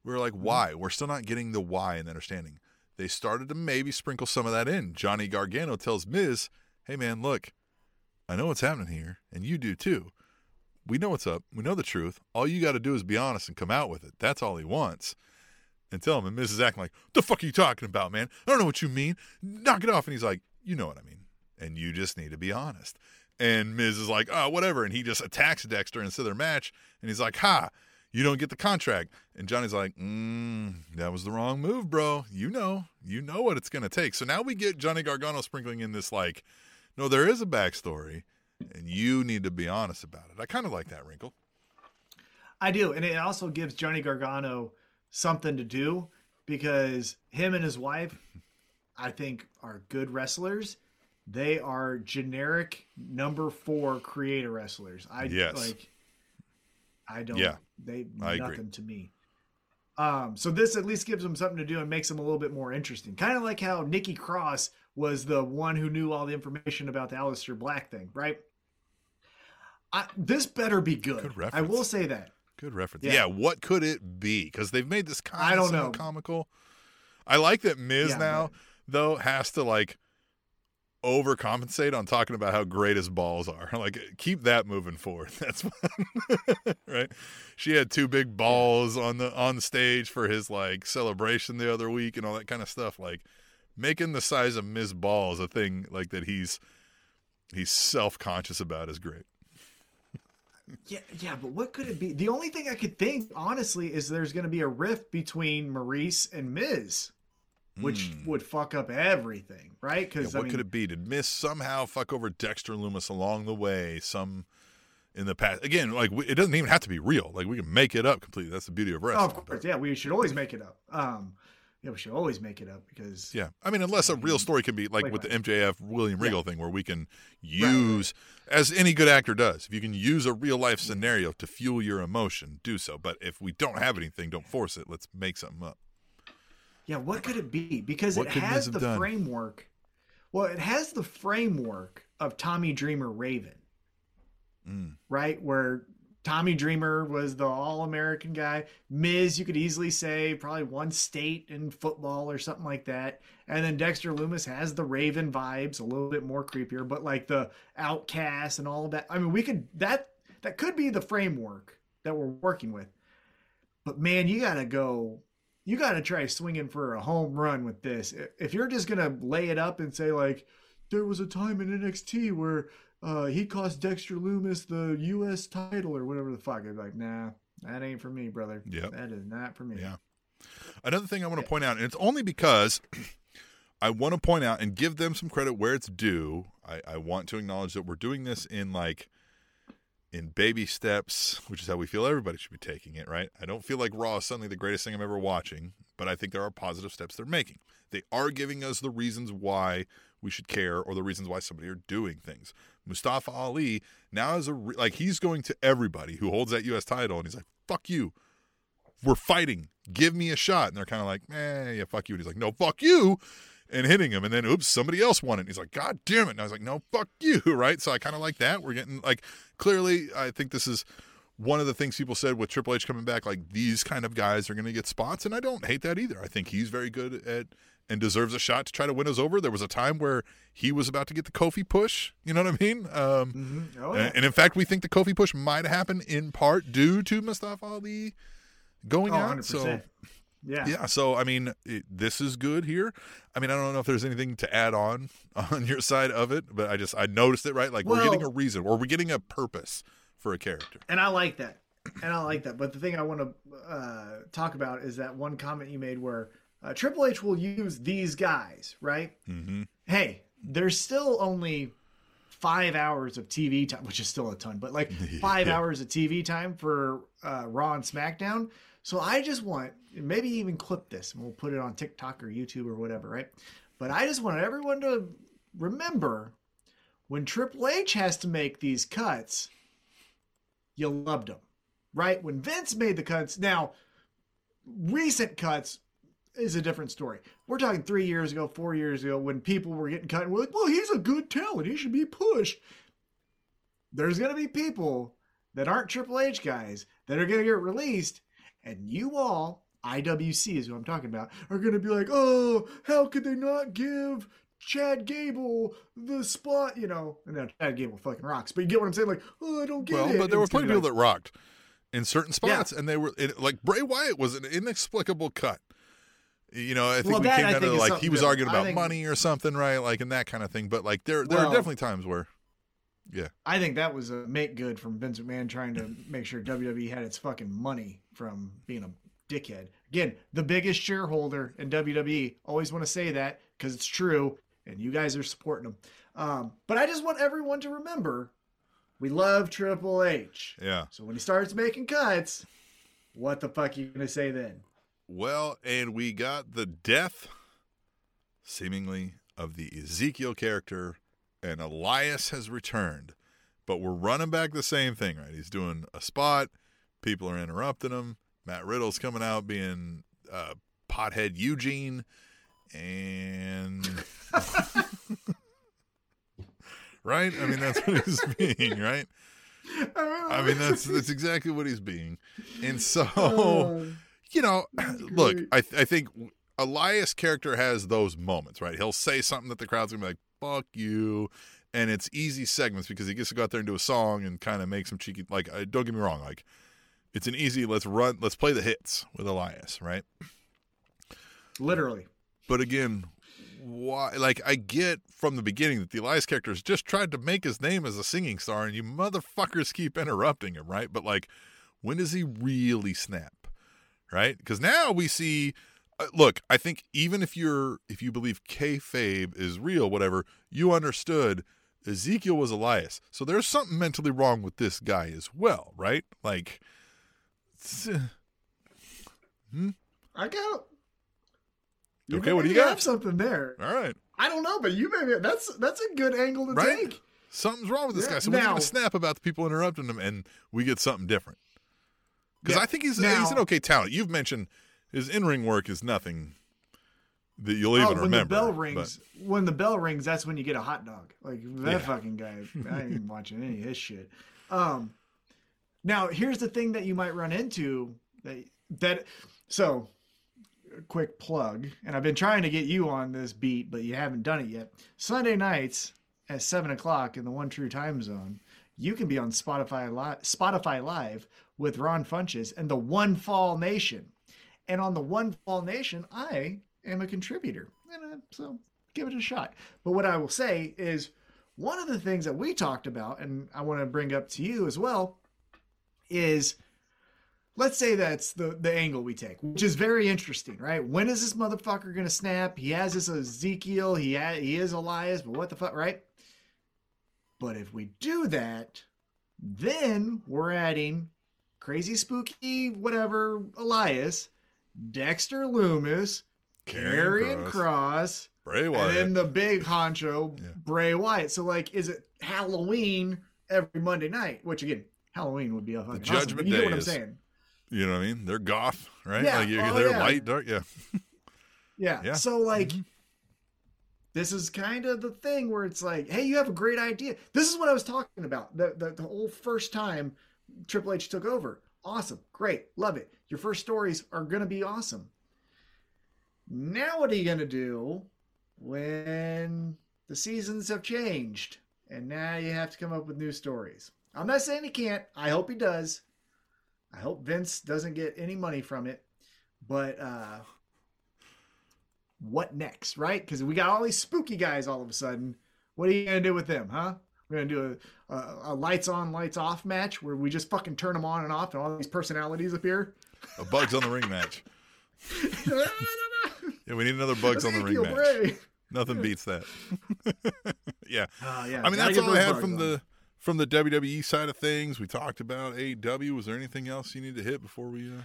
We were like, why? We're still not getting the why and understanding. They started to maybe sprinkle some of that in. Johnny Gargano tells Miz, hey, man, look, I know what's happening here, and you do too. We know what's up. We know the truth. All you got to do is be honest and come out with it. That's all he wants. And tell him. And Miz is acting like, the fuck are you talking about, man? I don't know what you mean. Knock it off. And he's like, you know what I mean. And you just need to be honest. And Miz is like, oh, whatever. And he just attacks Dexter instead of their match. And he's like, ha, you don't get the contract. And Johnny's like, mm, that was the wrong move, bro. You know, you know what it's going to take. So now we get Johnny Gargano sprinkling in this, like, no, there is a backstory, and you need to be honest about it. I kind of like that wrinkle. I do, and it also gives Johnny Gargano something to do because him and his wife, I think, are good wrestlers. They are generic number four creator wrestlers. I Yes. like. I don't. Yeah, they I agree. nothing to me. Um, so this at least gives them something to do and makes them a little bit more interesting. Kind of like how Nikki Cross was the one who knew all the information about the Aleister Black thing, right? I, this better be good. Good I will say that. Good reference. Yeah. Yeah, what could it be? Because they've made this kind I of don't know. comical. I like that Miz Yeah, now, but- though, has to like overcompensate on talking about how great his balls are. Like, keep that moving forward. That's right. She had two big balls on the on the stage for his like celebration the other week and all that kind of stuff. Like, making the size of Miz balls a thing like that he's he's self conscious about is great. Yeah, yeah, but what could it be? The only thing I could think, honestly, is there's going to be a rift between Maurice and Miz, which Hmm. would fuck up everything, right? Yeah, Because what I mean, could it be? Did Miz somehow fuck over Dexter Lumis along the way? Some in the past. Again, like we, it doesn't even have to be real. Like we can make it up completely. That's the beauty of oh, wrestling. of course, yeah, we should always make it up. Um, yeah, we should always make it up because Yeah, I mean, unless a real story can be like with the? MJF William Yeah. Regal thing, where we can right. use, as any good actor does, if you can use a real life scenario to fuel your emotion, do so. But if we don't have anything, don't force it. Let's make something up. Yeah, what could it be? Because What it has the done? framework. Well, it has the framework of Tommy Dreamer Raven, Mm. right? Where Tommy Dreamer was the all American guy. Miz, you could easily say probably one state in football or something like that. And then Dexter Lumis has the Raven vibes, a little bit more creepier, but like the outcast and all of that. I mean, we could that that could be the framework that we're working with. But man, you got to go you got to try swinging for a home run with this. If you're just gonna lay it up and say like, there was a time in NXT where uh, he cost Dexter Lumis the U.S. title or whatever the fuck, be like, nah, that ain't for me, brother. Yep. that is not for me. Yeah. Another thing I want to point out, and it's only because I want to point out and give them some credit where it's due. I, I want to acknowledge that we're doing this in like in baby steps, which is how we feel everybody should be taking it, right? I don't feel like Raw is suddenly the greatest thing I'm ever watching, but I think there are positive steps they're making. They are giving us the reasons why we should care or the reasons why somebody are doing things. Mustafa Ali now is a re- like he's going to everybody who holds that US title and he's like, "Fuck you. We're fighting. Give me a shot." And they're kind of like, "Eh, yeah, fuck you." And he's like, "No, fuck you." And hitting him, and then oops, somebody else won it. And he's like, "God damn it!" And I was like, "No, fuck you!" Right? So I kind of like that. We're getting like clearly. I think this is one of the things people said with Triple H coming back. Like these kind of guys are going to get spots, and I don't hate that either. I think he's very good at and deserves a shot to try to win us over. There was a time where he was about to get the Kofi push. You know what I mean? Um, Oh, and, and in fact, we think the Kofi push might have happened in part due to Mustafa Ali going Oh, out. 100%. So yeah. yeah, so I mean, it, this is good here. I mean, I don't know if there's anything to add on on your side of it, but I just I noticed it right. Like we're getting a reason, or we're getting a purpose for a character. and I like that, and I like that. But the thing I want to uh, talk about is that one comment you made where uh, Triple H will use these guys, right? hmm Hey, there's still only five hours of TV time, which is still a ton, but like five Yeah. hours of TV time for uh, Raw and SmackDown. So I just want maybe even clip this and we'll put it on TikTok or YouTube or whatever, right? But I just want everyone to remember when Triple H has to make these cuts, you loved them, right? When Vince made the cuts, now recent cuts is a different story. We're talking three years ago, four years ago, when people were getting cut and we're like, well, he's a good talent. He should be pushed. There's going to be people that aren't Triple H guys that are going to get released, and you all, IWC is who I'm talking about, are going to be like, oh, how could they not give Chad Gable the spot? You know, and now Chad Gable fucking rocks, but you get what I'm saying? Like, oh, I don't get Well, it. Well, but there were plenty of people that rocked in certain Yeah. spots, and they were it, like Bray Wyatt was an inexplicable cut. You know, I think Well, we that came I down to like he was different. arguing about think- money or something, right? Like and that kind of thing. But like there, there are definitely times where, yeah, I think that was a make good from Vince McMahon trying to make sure WWE had its fucking money from being a dickhead. Again, the biggest shareholder in WWE. Always want to say that because it's true, and you guys are supporting them. Um, but I just want everyone to remember we love Triple H. yeah. So when he starts making cuts, what the fuck are you gonna say then? Well, and we got the death, seemingly, of the Ezekiel character, and Elias has returned. But we're running back the same thing, right? He's doing a spot, people are interrupting him. Matt Riddle's coming out being uh, pothead Eugene, and. right? I mean, that's what he's being, right? I mean, that's that's exactly what he's being. And so Um, you know, look. I th- I think Elias' character has those moments, right? He'll say something that the crowd's gonna be like, "Fuck you," and it's easy segments because he gets to go out there and do a song and kind of make some cheeky. Like, uh, don't get me wrong, like it's an easy. Let's run. Let's play the hits with Elias, right? literally. But again, why? Like, I get from the beginning that the Elias character has just tried to make his name as a singing star, and you motherfuckers keep interrupting him, right? But like, when does he really snap? Right? Because now we see. Uh, look, I think even if you're if you believe kayfabe is real, whatever, you understood Ezekiel was Elias, so there's something mentally wrong with this guy as well, right? Like, I got. Okay, what do you got? Have something there. all right. I don't know, but you maybe that's that's a good angle to Right? take. Something's wrong with this Yeah, guy. So we're now- to snap about the people interrupting him, and we get something different. Because Yeah. I think he's Now- he's an okay talent. You've mentioned his in ring work is nothing that you'll even oh, when remember. the bell but- rings, when the bell rings, that's when you get a hot dog. Like that Yeah. fucking guy. I ain't even watching any of his shit. Um, now here's the thing that you might run into that that so quick plug, and I've been trying to get you on this beat, but you haven't done it yet. Sunday nights at seven o'clock in the One True Time Zone, you can be on Spotify Live, Spotify Live with Ron Funches and the One Fall Nation. And on the One Fall Nation, I am a contributor. And uh, so give it a shot. But what I will say is one of the things that we talked about, and I want to bring up to you as well, is let's say that's the the angle we take, which is very interesting, right? When is this motherfucker gonna snap? He has this Ezekiel, he ha- he is Elias, but what the fuck, right? But if we do that, then we're adding crazy spooky whatever Elias, Dexter Lumis, Karrion Kross, Cross, Bray and Wyatt. then the big honcho Yeah. Bray Wyatt. So like, is it Halloween every Monday night? Which again, Halloween would be a awesome, Judgment You know what I'm is- saying? you know what I mean? They're goth, right? Yeah. Like you, Oh, they're yeah. light, dark. Yeah. Yeah. Yeah. So like Mhm. this is kind of the thing where it's like, hey, you have a great idea. This is what I was talking about. The the, the whole first time Triple H took over. Awesome. Great. Love it. Your first stories are gonna be awesome. Now what are you gonna do when the seasons have changed and now you have to come up with new stories? I'm not saying he can't. I hope he does. I hope Vince doesn't get any money from it. But uh what next, right? Because we got all these spooky guys all of a sudden. What are you gonna do with them, huh? We're gonna do a, a, a lights on, lights off match where we just fucking turn them on and off, and all these personalities appear. A Bugs on the Ring match. Yeah, we need another Bugs on the Ring match. Nothing beats that. yeah. Oh, yeah. I mean, that's all I had from on. the from the WWE side of things. We talked about AEW. Was there anything else you need to hit before we? Uh...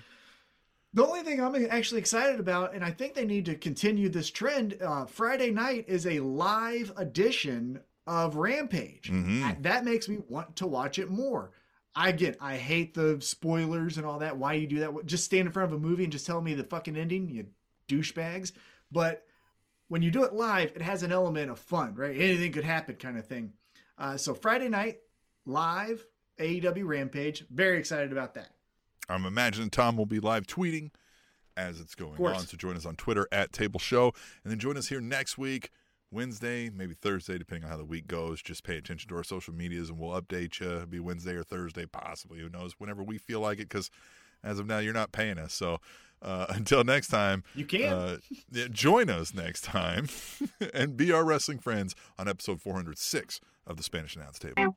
The only thing I'm actually excited about, and I think they need to continue this trend. Uh, Friday night is a live edition of Rampage. Mhm. I- that makes me want to watch it more. I get, I hate the spoilers and all that. Why you do that? Just stand in front of a movie and just tell me the fucking ending, you douchebags. But when you do it live, it has an element of fun, right? Anything could happen, kind of thing. Uh, so Friday night, live AEW Rampage. Very excited about that. I'm imagining Tom will be live tweeting as it's going on. So join us on Twitter at Table Show, and then join us here next week, Wednesday, maybe Thursday, depending on how the week goes. Just pay attention to our social medias, and we'll update you. It'll be Wednesday or Thursday, possibly. Who knows? Whenever we feel like it, because as of now, you're not paying us. So uh, until next time, You can. uh, join us next time and be our wrestling friends on episode 406 of the Spanish Announce Table.